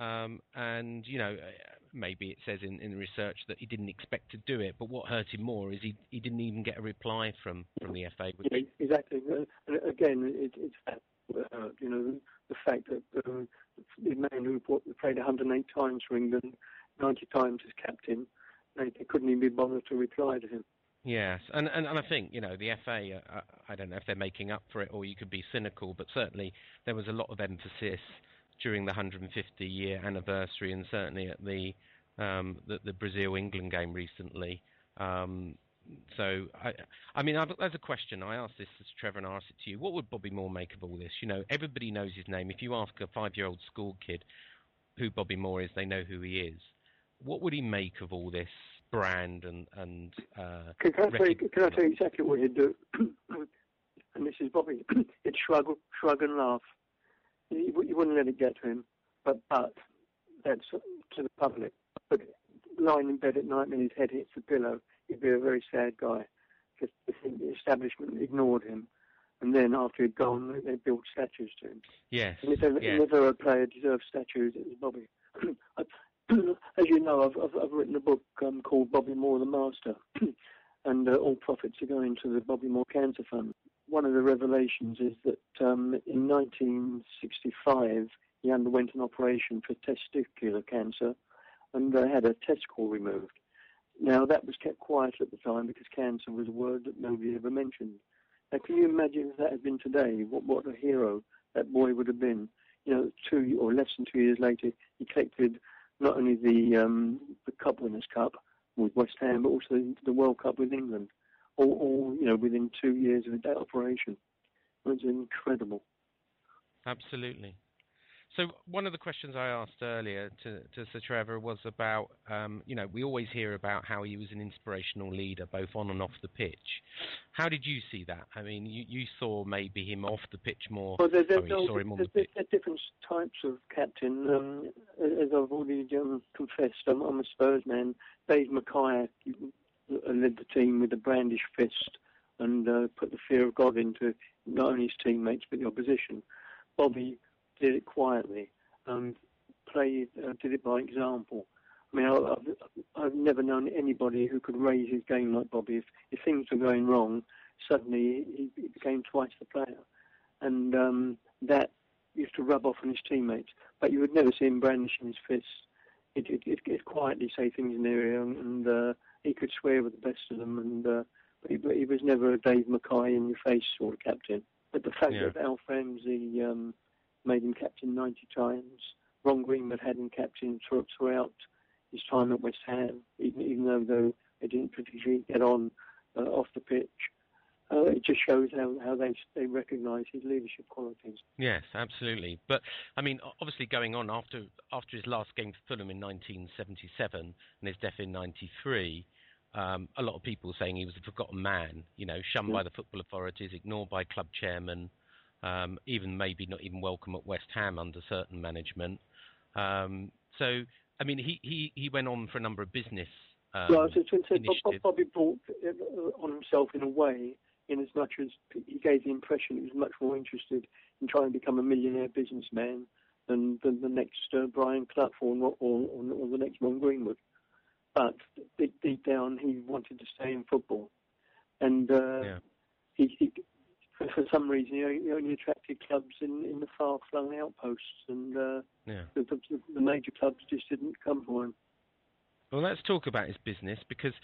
Um, and you know, uh, maybe it says in, in the research that he didn't expect to do it, but what hurt him more is he he didn't even get a reply from from the FA. Yeah, exactly. Uh, again, it, it's that, uh, you know, the fact that uh, the man who played 108 times for England, 90 times as captain, they, they couldn't even be bothered to reply to him. Yes, and, and and I think you know the FA. Uh, I don't know if they're making up for it, or you could be cynical, but certainly there was a lot of emphasis during the 150 year anniversary, and certainly at the um, the, the Brazil England game recently. Um, so I, I mean, I've, there's a question. I asked this to Trevor and I asked it to you. What would Bobby Moore make of all this? You know, everybody knows his name. If you ask a five-year-old school kid who Bobby Moore is, they know who he is. What would he make of all this brand and and uh, Can, can, I tell you, can I tell you exactly what he'd do? and this is Bobby. he'd shrug, shrug and laugh. He, he wouldn't let it get to him. But, but that's to the public. But lying in bed at night when his head hits the pillow, he'd be a very sad guy because the establishment ignored him. And then after he'd gone, they- built statues to him. Yes. And if ever, yeah. if ever a player deserved statues, it was Bobby. As you know, I've, I've, I've written a book um, called Bobby Moore the Master, and uh, all profits are going to the Bobby Moore Cancer Fund. One of the revelations is that um, in 1965 he underwent an operation for testicular cancer and uh, had a testicle removed. Now that was kept quiet at the time because cancer was a word that nobody ever mentioned. Now, can you imagine if that had been today? What what a hero that boy would have been. You know, two or less than two years later, he collected not only the um, the Cup Winners' Cup with West Ham, but also the World Cup with England, all, all you know within two years of that operation. It was incredible. Absolutely. So one of the questions I asked earlier to, to Sir Trevor was about, um, you know, we always hear about how he was an inspirational leader, both on and off the pitch. How did you see that? I mean, you, you saw maybe him off the pitch more. Well, there, there, you saw him on the there, pitch. there are different types of captain. Um, as I've already um, confessed, I'm, I'm a Spurs man. Dave Mackay led the team with a brandish fist and uh, put the fear of God into not only his teammates but the opposition. Bobby did it quietly, um, played, uh, did it by example. I mean, I've, I've never known anybody who could raise his game like Bobby. If, if things were going wrong, suddenly he, he became twice the player. And um, that used to rub off on his teammates. But you would never see him brandishing his fists. He'd, he'd, he'd, he'd quietly say things in their ear, and, and uh, he could swear with the best of them. And uh, but, he, but he was never a Dave Mackay in your face sort of captain. But the fact Yeah. that Alf Ramsey um, made him captain 90 times, Ron Greenwood had him captain throughout his time at West Ham, even, even though, though they didn't particularly get on uh, off the pitch. Uh, it just shows how, how they they recognise his leadership qualities. Yes, absolutely. But I mean, obviously, going on after after his last game for Fulham in 1977 and his death in '93, um, a lot of people saying he was a forgotten man. You know, shunned by the football authorities, ignored by club chairman, um, even maybe not even welcome at West Ham under certain management. Um, so, I mean, he, he, he went on for a number of business um, well, Bob, initiatives. Bobby brought uh, on himself in a way, in as much as he gave the impression he was much more interested in trying to become a millionaire businessman than, than the next uh, Brian Clough or, or, or, or the next Ron Greenwood. But deep, deep down, he wanted to stay in football, and uh, Yeah. he, he for, some reason he only, he only attracted clubs in, in the far-flung outposts, and uh, Yeah. the, the, the major clubs just didn't come for him. Well, let's talk about his business because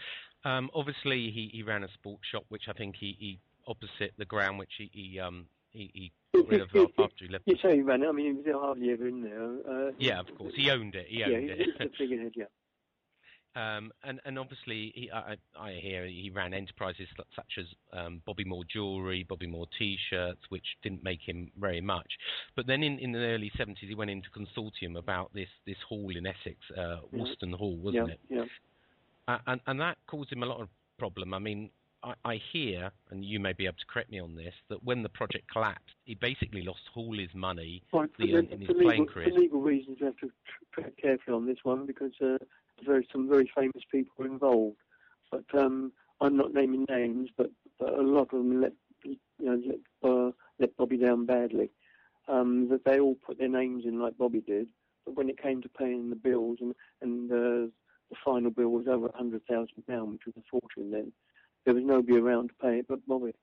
um, obviously he, he ran a sports shop, which I think he, he opposite the ground, which he he, um, he, he got rid of after he left. You say he ran it. I mean, he was hardly ever in there. Uh, Yeah, of course, he owned it. He yeah, owned he it. the figurehead. Yeah. Um, and, and obviously, he, I, I hear he ran enterprises such as um, Bobby Moore jewellery, Bobby Moore T-shirts, which didn't make him very much. But then in, in the early 70s, he went into consortium about this, this hall in Essex, uh, Yeah. Woolston Hall, wasn't yeah, it? Yeah. Uh, and, and that caused him a lot of problem. I mean, I, I hear, and you may be able to correct me on this, that when the project collapsed, he basically lost all his money Well, the, for, in his for, playing career. for legal reasons, we have to tread carefully on this one because uh, there's some very famous people are involved. But um, I'm not naming names, but, but a lot of them let you know let, uh, let Bobby down badly. Um, that they all put their names in like Bobby did, but when it came to paying the bills and and uh, the final bill was over hundred thousand pound, which was a fortune then. There was nobody around to pay it but Bobby.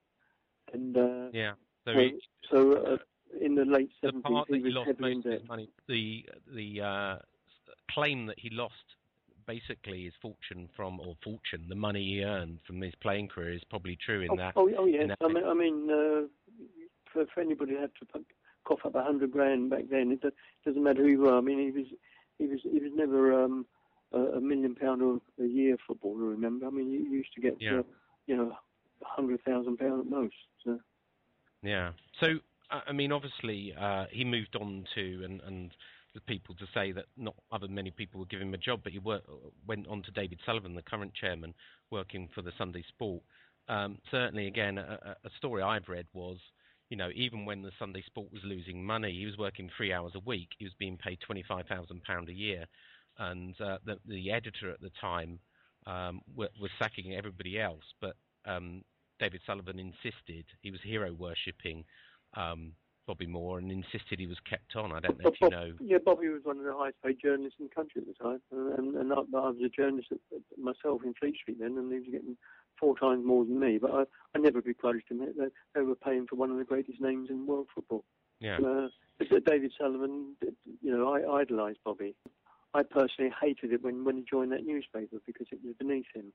And uh, Yeah. So so, he, so uh, in the late the seventies, part he that he was lost most of his money, the the uh, claim that he lost basically his fortune from, or fortune, the money he earned from his playing career is probably true in Oh, that. oh, oh yes. I mean, I mean, uh, for, for anybody who had to put, cough up a hundred grand back then, it doesn't matter who you were. I mean, he was, he was, he was never um, a, million pound a, a year footballer. Remember? I mean, you used to get, Yeah. uh, you know, a hundred thousand pound at most. So. Yeah. So, I mean, obviously, uh, he moved on to, and, and the people to say that not other many people would give him a job, but he wor- went on to David Sullivan, the current chairman, working for the Sunday Sport. Um, certainly, again, a, a a story I've read was, you know, even when the Sunday Sport was losing money, he was working three hours a week. He was being paid twenty-five thousand pound a year, and uh, the, the editor at the time um, wa- was sacking everybody else, but um, David Sullivan insisted he was hero worshipping um, Bobby Moore and insisted he was kept on. I don't know if you know. Yeah, Bobby was one of the highest paid journalists in the country at the time, uh, and, and I, I was a journalist myself in Fleet Street then, and he was getting four times more than me. But I, I never begrudged him. They, they were paying for one of the greatest names in world football. Yeah. Uh, David Sullivan, you know, I idolised Bobby. I personally hated it when, when he joined that newspaper because it was beneath him.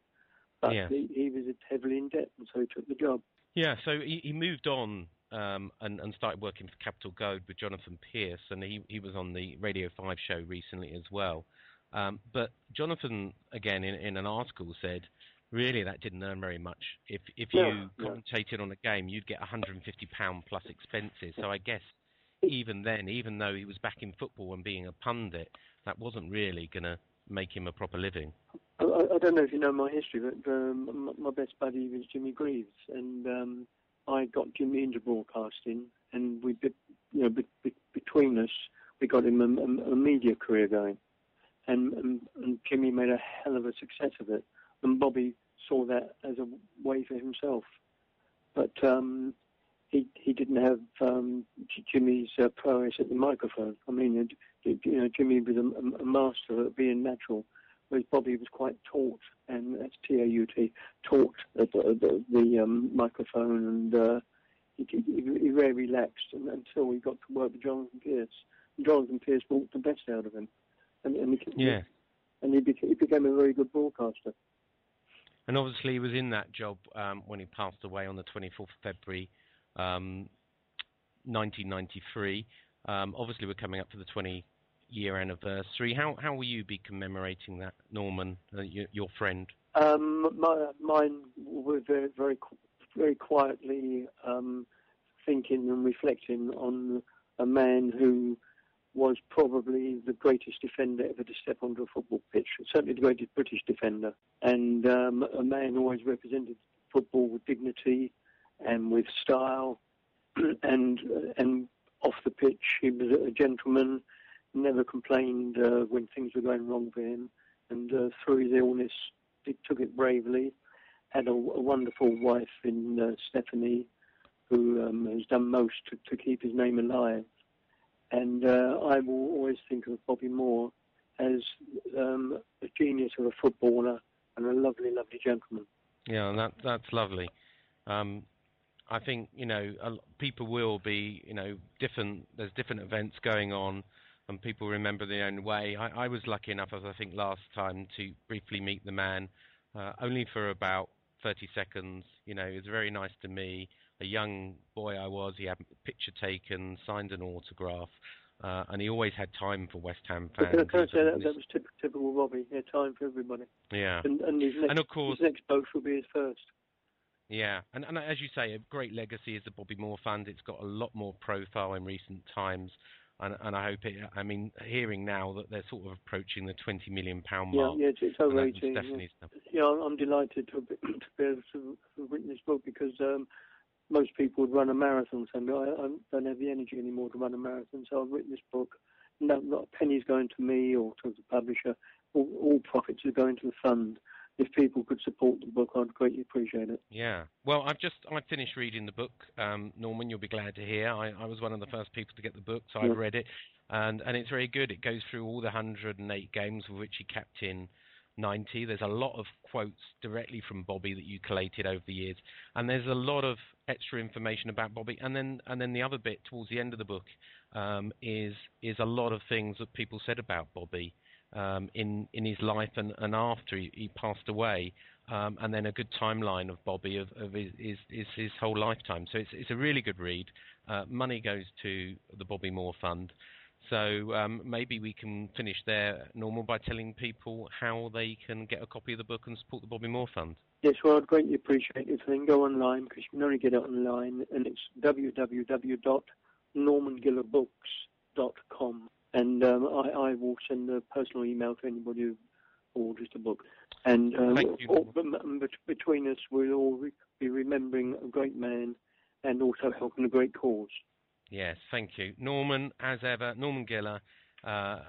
But Yeah. he, he was heavily in debt, and so he took the job. Yeah, so he, he moved on um, and, and started working for Capital Gold with Jonathan Pearce, and he, he was on the Radio 5 show recently as well. Um, but Jonathan, again, in, in an article said, really that didn't earn very much. If if you yeah. commentated on a game, you'd get 150 pound plus expenses. So I guess even then, even though he was back in football and being a pundit, that wasn't really going to make him a proper living. I, I don't know if you know my history, but um, my best buddy was Jimmy Greaves, and um, I got Jimmy into broadcasting, and we, you know, be, be, between us, we got him a, a, a media career going, and, and and Jimmy made a hell of a success of it, and Bobby saw that as a way for himself, but um, he he didn't have um, J- Jimmy's uh, prowess at the microphone. I mean, you know, Jimmy was a, a- a master at being natural whereas Bobby was quite taught, and that's T-A-U-T, taught at the, the, the um, microphone, and uh, he, he, he very relaxed and, until he got to work with Jonathan Pearce. And Jonathan Pearce brought the best out of him, and, and he, Yeah. and he, beca- he became a very good broadcaster. And obviously, he was in that job um, when he passed away on the 24th of February, um, 1993. Um, obviously, we're coming up for the 20 year anniversary. How how will you be commemorating that, Norman, uh, your, your friend? Um, my, mine were very, very, very quietly um, thinking and reflecting on a man who was probably the greatest defender ever to step onto a football pitch. Certainly the greatest British defender, and um, a man who always represented football with dignity and with style, and and off the pitch he was a gentleman. Never complained uh, when things were going wrong for him, and uh, through his illness, he took it bravely. Had a, a wonderful wife in uh, Stephanie, who um, has done most to, to keep his name alive. And uh, I will always think of Bobby Moore as um, a genius of a footballer and a lovely, lovely gentleman. Yeah, and that that's lovely. Um, I think you know people will be you know different. There's different events going on, and people remember their own way. I, I was lucky enough, as I think last time, to briefly meet the man, uh, only for about 30 seconds. You know, he was very nice to me. A young boy I was, he had a picture taken, signed an autograph, uh, and he always had time for West Ham fans. can I say that, that was- typical, typical Robbie. He had time for everybody. yeah. And, and, his next, And of course- his next boast will be his first. Yeah, and, and as you say, a great legacy is the Bobby Moore Fund. It's got a lot more profile in recent times, and, and I hope it. I mean, hearing now that they're sort of approaching the twenty million pound Yeah, mark. yeah, it's, it's over 18. yeah. Yeah, I'm I'm delighted to be, to be able to have written this book because um, most people would run a marathon and I, I don't have the energy anymore to run a marathon, so I've written this book. No, not a penny's going to me or to the publisher. All, all profits are going to the fund. If people could support the book, I'd greatly appreciate it. Yeah. Well, I've just I finished reading the book, um, Norman. You'll be glad to hear. I, I was one of the first people to get the book, so Yeah. I've read it, and and it's very good. It goes through all the 108 games of which he kept in 90. There's a lot of quotes directly from Bobby that you collated over the years, and there's a lot of extra information about Bobby. And then and then the other bit towards the end of the book um, is is a lot of things that people said about Bobby um, in in his life and, and after he, he passed away, um, and then a good timeline of Bobby of, of his, his his whole lifetime. So it's it's a really good read. Uh, money goes to the Bobby Moore Fund. So um, maybe we can finish there, Norman, by telling people how they can get a copy of the book and support the Bobby Moore Fund. Yes, well, I'd greatly appreciate it if they go online because you can only get it online, and it's www.normangillerbooks.com. And um, I, I will send a personal email to anybody who orders the book. And um, Thank you, all, bet- bet- between us, we'll all re- be remembering a great man and also helping a great cause. Yes, thank you. Norman, as ever, Norman Giller, uh,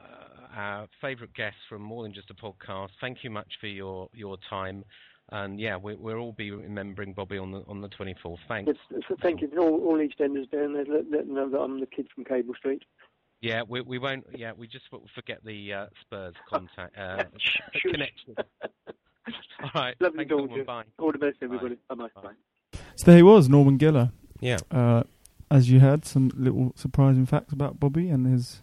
our favourite guest from More Than Just a Podcast. Thank you much for your, your time. And yeah, we, we'll all be remembering Bobby on the on the 24th. Thanks. Yes, so thank you all, all EastEnders down there. Let, let them know that I'm the kid from Cable Street. Yeah, we we won't. Yeah, we just forget the uh, Spurs contact uh, Shush. connection. All right. Lovely thanks, talking Norman. Bye. All the best, everybody. Bye-bye. Bye. So there he was, Norman Giller. Yeah. Uh, as you heard, some little surprising facts about Bobby and his,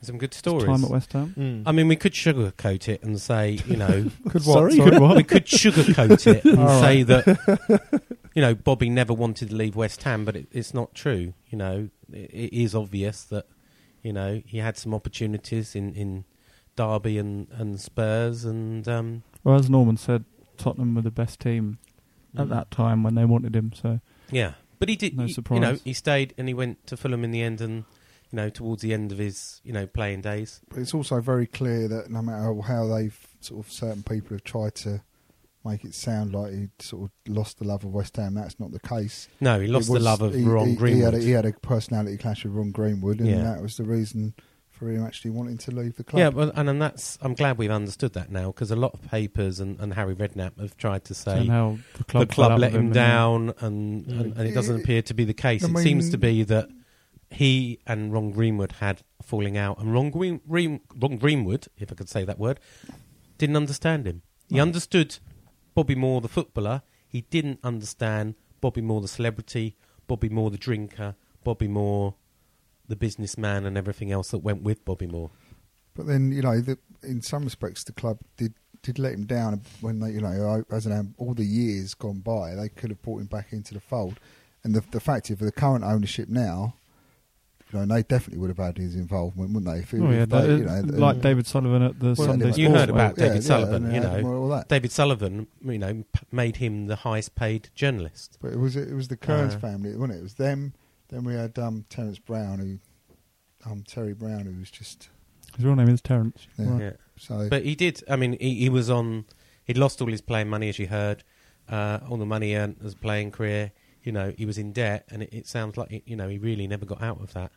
Some good his stories. time at West Ham. Mm. I mean, we could sugarcoat it and say, you know, Could what? what? Sorry? Could what? we could sugarcoat it and All say right. that you know, Bobby never wanted to leave West Ham, but it, it's not true. You know, it, it is obvious that you know he had some opportunities in in Derby and and Spurs, and um, Well, as Norman said, Tottenham were the best team at Mm. that time when they wanted him. So yeah. But he did. No he- You know, he stayed and he went to Fulham in the end, and you know, towards the end of his you know playing days. But it's also very clear that no matter how they've sort of certain people have tried to make it sound like he sort of lost the love of West Ham, that's not the case. No, he It lost the love of he, Ron he, Greenwood. He had, a, he had a personality clash with Ron Greenwood, and Yeah. that was the reason for him actually wanting to leave the club. Yeah, well, and, and that's I'm glad we've understood that now because a lot of papers and, and Harry Redknapp have tried to say saying the club, the club let him and- down, and, and, and it doesn't appear to be the case. I it seems to be that he and Ron Greenwood had falling out, and Ron, Green, Green, Ron Greenwood, if I could say that word, didn't understand him. He No. understood Bobby Moore, the footballer. He didn't understand Bobby Moore, the celebrity, Bobby Moore, the drinker, Bobby Moore, the businessman, and everything else that went with Bobby Moore. But then, you know, the, in some respects, the club did did let him down when they, you know, as an all the years gone by, they could have brought him back into the fold. And the the fact is, for the current ownership now, you know, they definitely would have had his involvement, wouldn't they? If, it- Oh, yeah, if they, you know, like and- David Sullivan at the Well, Sunday anyway, You heard about yeah, David yeah, Sullivan, and, you uh, know. well, all that. David Sullivan, you know, made him the highest paid journalist. But it was it was the Cearns Uh, family, wasn't it? It was them. Then we had um, Terence Brown, who um, Terry Brown, who was just His real name is Terence. Yeah. Right. Yeah. so. But he did. I mean, he, he was on. He'd lost all his playing money, as you heard, uh, all the money he earned as a playing career. You know, he was in debt, and it, it sounds like you know he really never got out of that.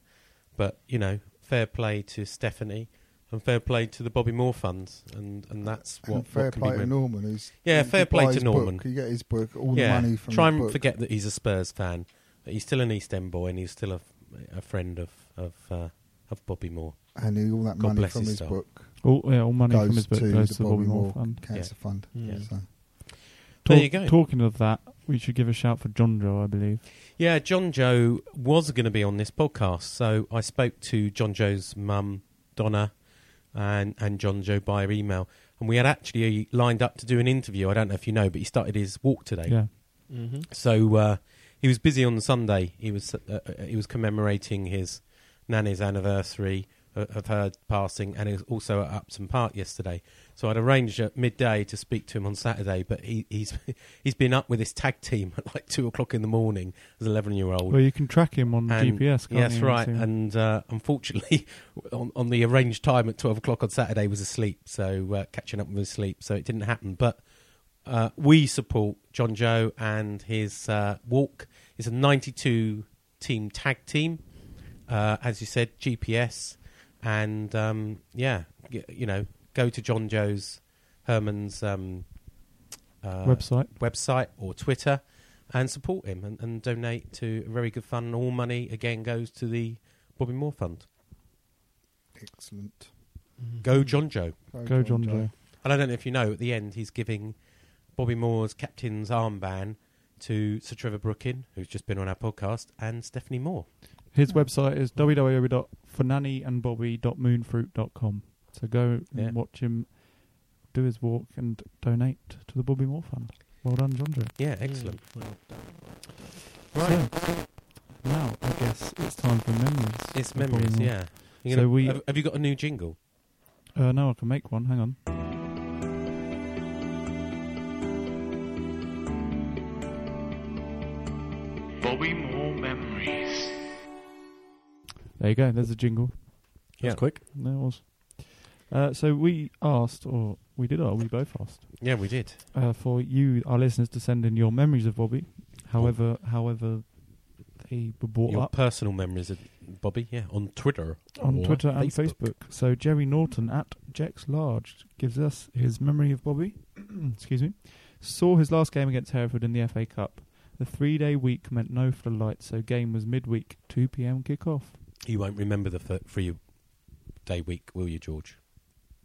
But you know, fair play to Stephanie, and fair play to the Bobby Moore funds, and and that's what, and fair what can play be to read. Norman, who's Yeah, you- fair you play to Norman. Book, you get his book, all yeah, the money from try his and book. forget that he's a Spurs fan, but he's still an East End boy, and he's still a, a friend of of uh, of Bobby Moore. and he- all that God money from his his book All, yeah, all money goes from his book to goes to the Bobby Moore Fund. Cancer Fund. Yeah. So. There Talk- you go. Talking of that, we should give a shout for John Joe, I believe. Yeah, John Joe was going to be on this podcast, so I spoke to John Joe's mum, Donna, and and John Joe via email, and we had actually lined up to do an interview. I don't know if you know, but he started his walk today. Yeah. Mm-hmm. So uh, he was busy on Sunday. He was uh, uh, he was commemorating his nanny's anniversary uh, of her passing, and was also at Upton Park yesterday. So I'd arranged at midday to speak to him on Saturday, but he, he's he's been up with his tag team at like two o'clock in the morning as an eleven year old. Well, you can track him on And- GPS. Can't Yes, you, right. And uh, unfortunately, on, on the arranged time at twelve o'clock on Saturday, was asleep. So uh, catching up with his sleep, so it didn't happen. But uh, we support John Joe and his uh, walk. It's a ninety-two team tag team, uh, as you said, GPS, and um, yeah, y- you know, go to John Joe's Herman's um, uh, Website. website or Twitter and support him and, and donate to a very good fund. All money again goes to the Bobby Moore Fund. Excellent. Go John Joe. Go, John Joe. And I don't know if you know, at the end he's giving Bobby Moore's captain's armband to Sir Trevor Brooking, who's just been on our podcast, and Stephanie Moore. His website is www.fanannyandbobby.moonfruit.com. So go and Yeah. watch him do his walk and donate to the Bobby Moore Fund. Well done, John Joe. Yeah, excellent. Right. now, I guess it's time for memories. It's memories, yeah. You So gonna- we- have, have you got a new jingle? Uh, no, I can make one. Hang on. Bobby Moore Memories. There you go. There's a jingle. Yeah. That's quick. There it was. Uh, so we asked, or we did, or we both asked, Yeah, we did. uh, for you, our listeners, to send in your memories of Bobby. However, however, they were brought Your up personal memories of Bobby, yeah, on Twitter. on or Twitter and Facebook. So Jerry Norton at Jex Large gives us his memory of Bobby. Excuse me. Saw his last game against Hereford in the FA Cup. The three-day week meant no floodlights, so game was midweek, 2 p.m. kick-off. You won't remember the f- free day week, will you, George?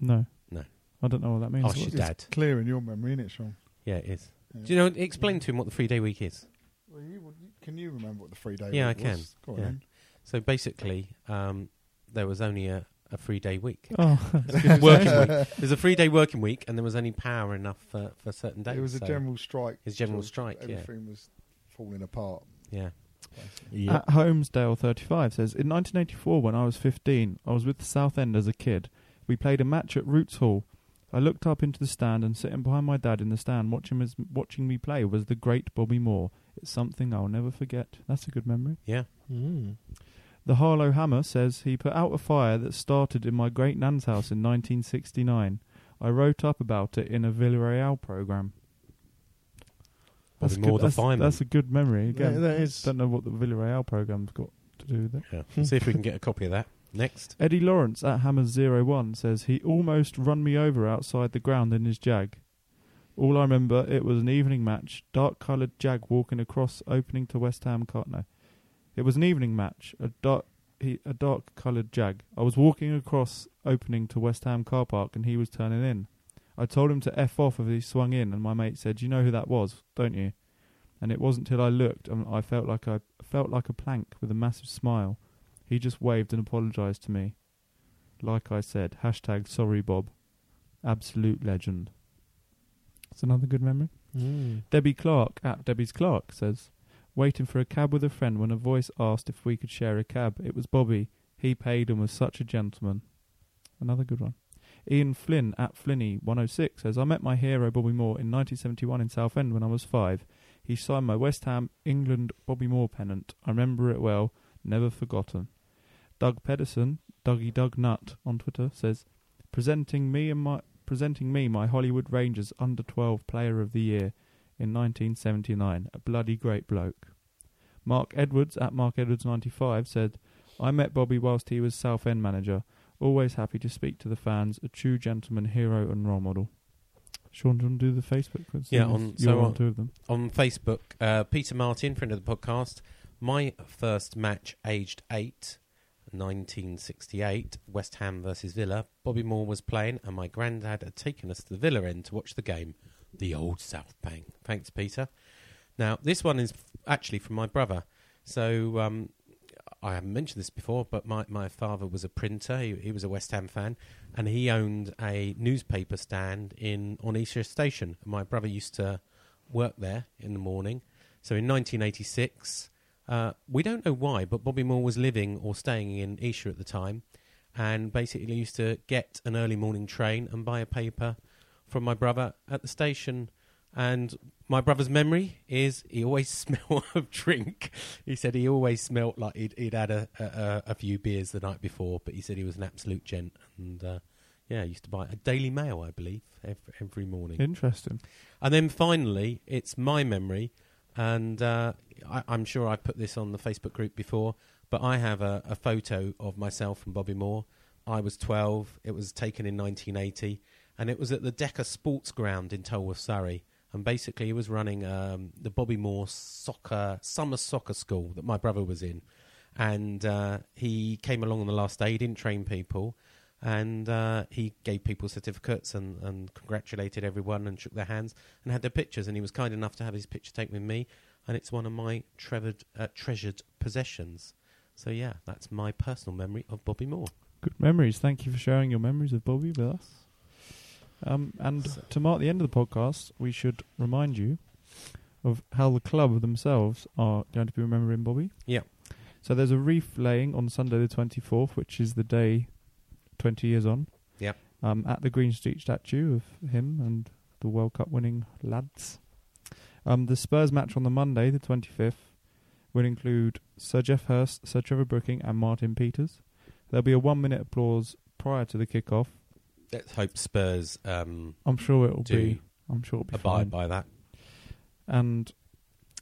No. No. I don't know what that means. Ask your It's dad. clear in your memory, isn't it, Sean? Yeah, it is. Yeah. Do you know? Explain to him what the three day week is. Well, you, can you remember what the free day week is? Yeah, week I can. was? Go on Yeah. then. So basically, um, there was only a, a three day week. Oh, that's working week. There's a three day working week, and there was only power enough for, for certain days. It was a so general strike. It's a general George. strike, yeah. Everything was falling apart. Yeah. At Holmesdale 35 says, In 1984, when I was 15, I was with Southend as a kid. We played a match at Roots Hall. I looked up into the stand and sitting behind my dad in the stand watching, his, watching me play was the great Bobby Moore. It's something I'll never forget. That's a good memory. Yeah. Mm. The Harlow Hammer says he put out a fire that started in my great nan's house in 1969. I wrote up about it in a Villarreal program. Bobby That's, Moore, good. the that's, fireman. that's a good memory. Again, Yeah, that is- don't know what the Villarreal program's got to do with it. Yeah. Hmm. See if we can get a copy of that. Next. Eddie Lawrence at Hammer Zero One says he almost run me over outside the ground in his Jag. All I remember, it was an evening match. Dark coloured Jag walking across, opening to West Ham car. No, it was an evening match. A dark, he, a dark coloured Jag. I was walking across, opening to West Ham car park, and he was turning in. I told him to f off if he swung in, and my mate said, "You know who that was, don't you?" And it wasn't till I looked, and I felt like I felt like a plank with a massive smile. He just waved and apologised to me. Like I said, hashtag sorry Bob. Absolute legend. It's another good memory. Mm. Debbie Clark at Debbie's Clark says, waiting for a cab with a friend when a voice asked if we could share a cab. It was Bobby. He paid and was such a gentleman. Another good one. Ian Flynn at Flinny106 says, I met my hero Bobby Moore in 1971 in Southend when I was five. He signed my West Ham England Bobby Moore pennant. I remember it well, never forgotten. Doug Pedersen, Dougie Doug Nut on Twitter says, presenting me and my presenting me my Hollywood Rangers under 12 player of the year in 1979. A bloody great bloke. Mark Edwards at Mark Edwards 95 said, I met Bobby whilst he was Southend manager. Always happy to speak to the fans. A true gentleman, hero, and role model. Sean, do you want to do the Facebook? Yeah, on so on on, two of them. on Facebook, uh, Peter Martin, friend of the podcast. My first match, aged eight, 1968, West Ham versus Villa. Bobby Moore was playing, and my granddad had taken us to the Villa end to watch the game. The old South Bank. Thanks, Peter. Now, this one is actually from my brother. So, um, I haven't mentioned this before, but my, my father was a printer. He, he was a West Ham fan, and he owned a newspaper stand in on Esher Station. My brother used to work there in the morning. So in 1986, uh, we don't know why, but Bobby Moore was living or staying in Esher at the time, and basically used to get an early morning train and buy a paper from my brother at the station. And my brother's memory is he always smelled of drink. He said he always smelt like he'd, he'd had a, a, a few beers the night before, but he said he was an absolute gent. And uh, yeah, he used to buy a Daily Mail, I believe, every, every morning. Interesting. And then finally, it's my memory, and uh, I, I'm sure I put this on the Facebook group before, but I have a, a photo of myself and Bobby Moore. I was 12. It was taken in 1980, and it was at the Decker Sports Ground in Tolworth, Surrey. And basically, he was running um, the Bobby Moore soccer summer soccer school that my brother was in, and uh, he came along on the last day. He didn't train people, and uh, he gave people certificates and, and congratulated everyone and shook their hands and had their pictures. And he was kind enough to have his picture taken with me, and it's one of my treasured, uh, treasured possessions. So yeah, that's my personal memory of Bobby Moore. Good memories. Thank you for sharing your memories of Bobby with us. Um, and to mark the end of the podcast, we should remind you of how the club themselves are going to be remembering Bobby. Yeah. So there's a reef laying on Sunday the 24th, which is the day 20 years on. Yep. Um, at the Green Street statue of him and the World Cup winning lads. Um, the Spurs match on the Monday, the 25th, will include Sir Geoff Hurst, Sir Trevor Brooking, and Martin Peters. There'll be a one minute applause prior to the kick-off. Let's hope Spurs. Um, I'm sure it'll do be. I'm sure it'll be abide fine. by that. And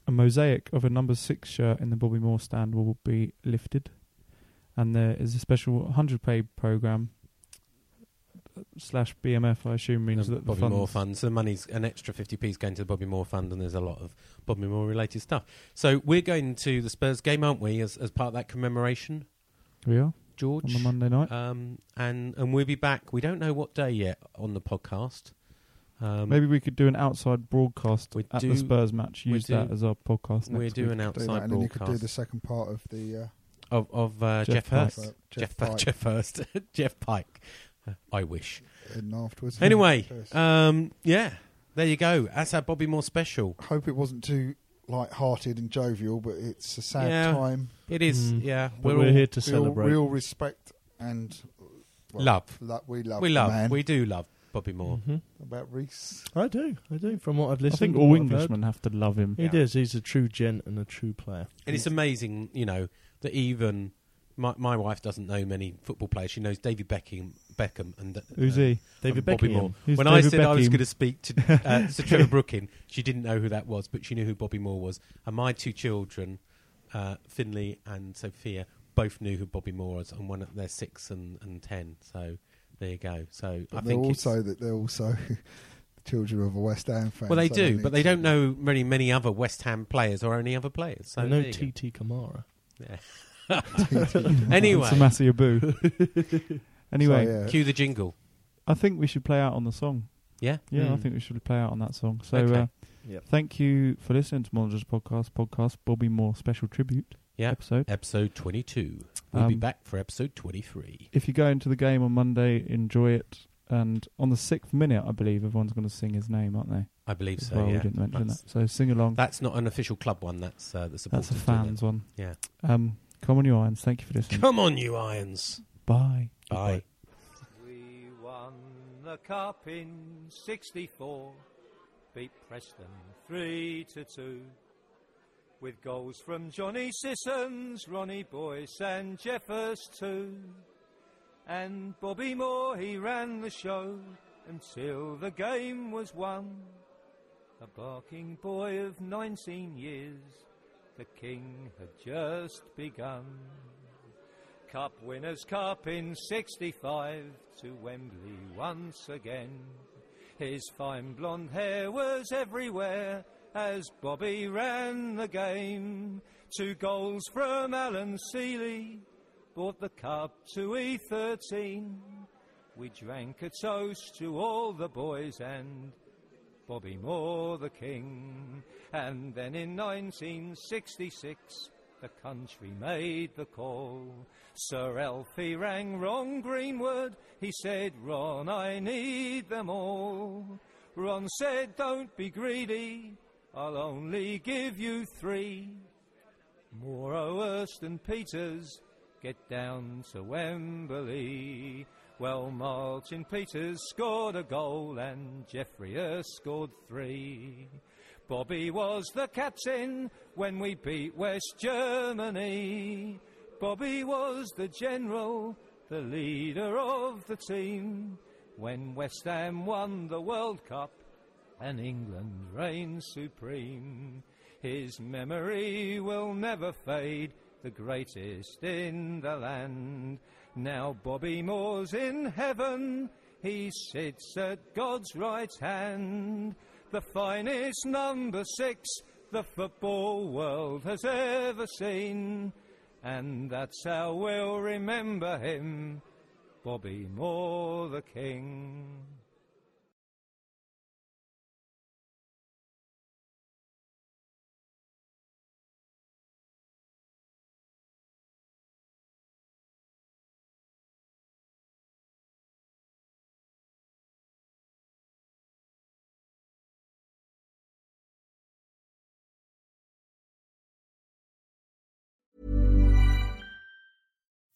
a mosaic of a number six shirt in the Bobby Moore stand will be lifted, and there is a special 100 pay program slash BMF. I assume means the that the Bobby funds, Moore Fund. So the money's an extra 50p's going to the Bobby Moore Fund, and there's a lot of Bobby Moore related stuff. So we're going to the Spurs game, aren't we, as, as part of that commemoration, We are George? on the Monday night. Um, and, and we'll be back. We don't know what day yet on the podcast. Um, Maybe we could do an outside broadcast we at do- the Spurs match. we Use that as our podcast. we're doing week. an Do that, outside and then you could do the second part of the. Uh, of, of uh, Geoff Geoff, Hurst. Pike. Geoff, Geoff Pike. Geoff Hurst. Geoff Pike. Uh, I wish. and afterwards. Anyway, um, yeah, there you go. That's our Bobby Moore special. hope it wasn't too light-hearted and jovial, but it's a sad Yeah, time. it is, Mm. yeah. But we're all- here to Real, celebrate. real respect and well, love. lo- we love. We the love. man. We do love Bobby Moore. hmm about Reese. I do. I do. From what I've I listened, think all what I've heard. Englishmen have to love him. He Yeah. does. He's a true gent and a true player. And it's amazing, you know, that even my, my wife doesn't know many football players. She knows David Beckham, Beckham, and uh, Who's he? David and Bobby Beckham. Moore. Who's when I David said I was going to speak to, uh, to Trevor Brooking, she didn't know who that was, but she knew who Bobby Moore was. And my two children, uh, Finley and Sophia, both knew who Bobby Moore was, and one they're six and, and ten. So there you go. So I But they're think also that they're also the children of a West Ham fan. well, they so do, need but they don't know many many other West Ham players or any other players. So I know there. Titi Camara. Yeah. anyway, Samassi Abou. anyway, So, yeah. cue the jingle. I think we should play out on the song. Yeah. Yeah, I Mm. think we should play out on that song. So, Okay. uh, Yep. thank you for listening to Monitors Podcast, podcast Bobby Moore special tribute Yeah. episode. Episode 22. We'll be Um, back for episode 23. If you go into the game on Monday, enjoy it. And on the sixth minute, I believe everyone's going to sing his name, aren't they? I believe so. well, yeah. we didn't mention that's, that. So sing along. that's not an official club one. That's uh, the supporters. That's a fans one. Yeah. Um, come on, you irons. Thank you for listening. Come on, you irons. Bye. Bye. We won the cup in '64, beat Preston three to two, with goals from Johnny Sissons, Ronnie Boyce, and Jeffers too. And Bobby Moore, he ran the show until the game was won. A barking boy of 19 years, the king had just begun. Cup Winners' Cup in 65 to Wembley once again. His fine blonde hair was everywhere as Bobby ran the game. Two goals from Alan Sealey brought the cup to E13. We drank a toast to all the boys and Bobby Moore the king. And then in 1966, the country made the call. Sir Elfie rang Ron Greenwood. He said, Ron, I need them all. Ron said, Don't be greedy. I'll only give you three. Moore Hurst and Peters get down to Wembley. Well, Martin Peters scored a goal and Geoffrey Hurst scored three. Bobby was the captain when we beat West Germany. Bobby was the general, the leader of the team when West Ham won the World Cup and England reigned supreme. His memory will never fade, the greatest in the land. Now Bobby Moore's in heaven, he sits at God's right hand. The finest number six the football world has ever seen. And that's how we'll remember him, Bobby Moore the King.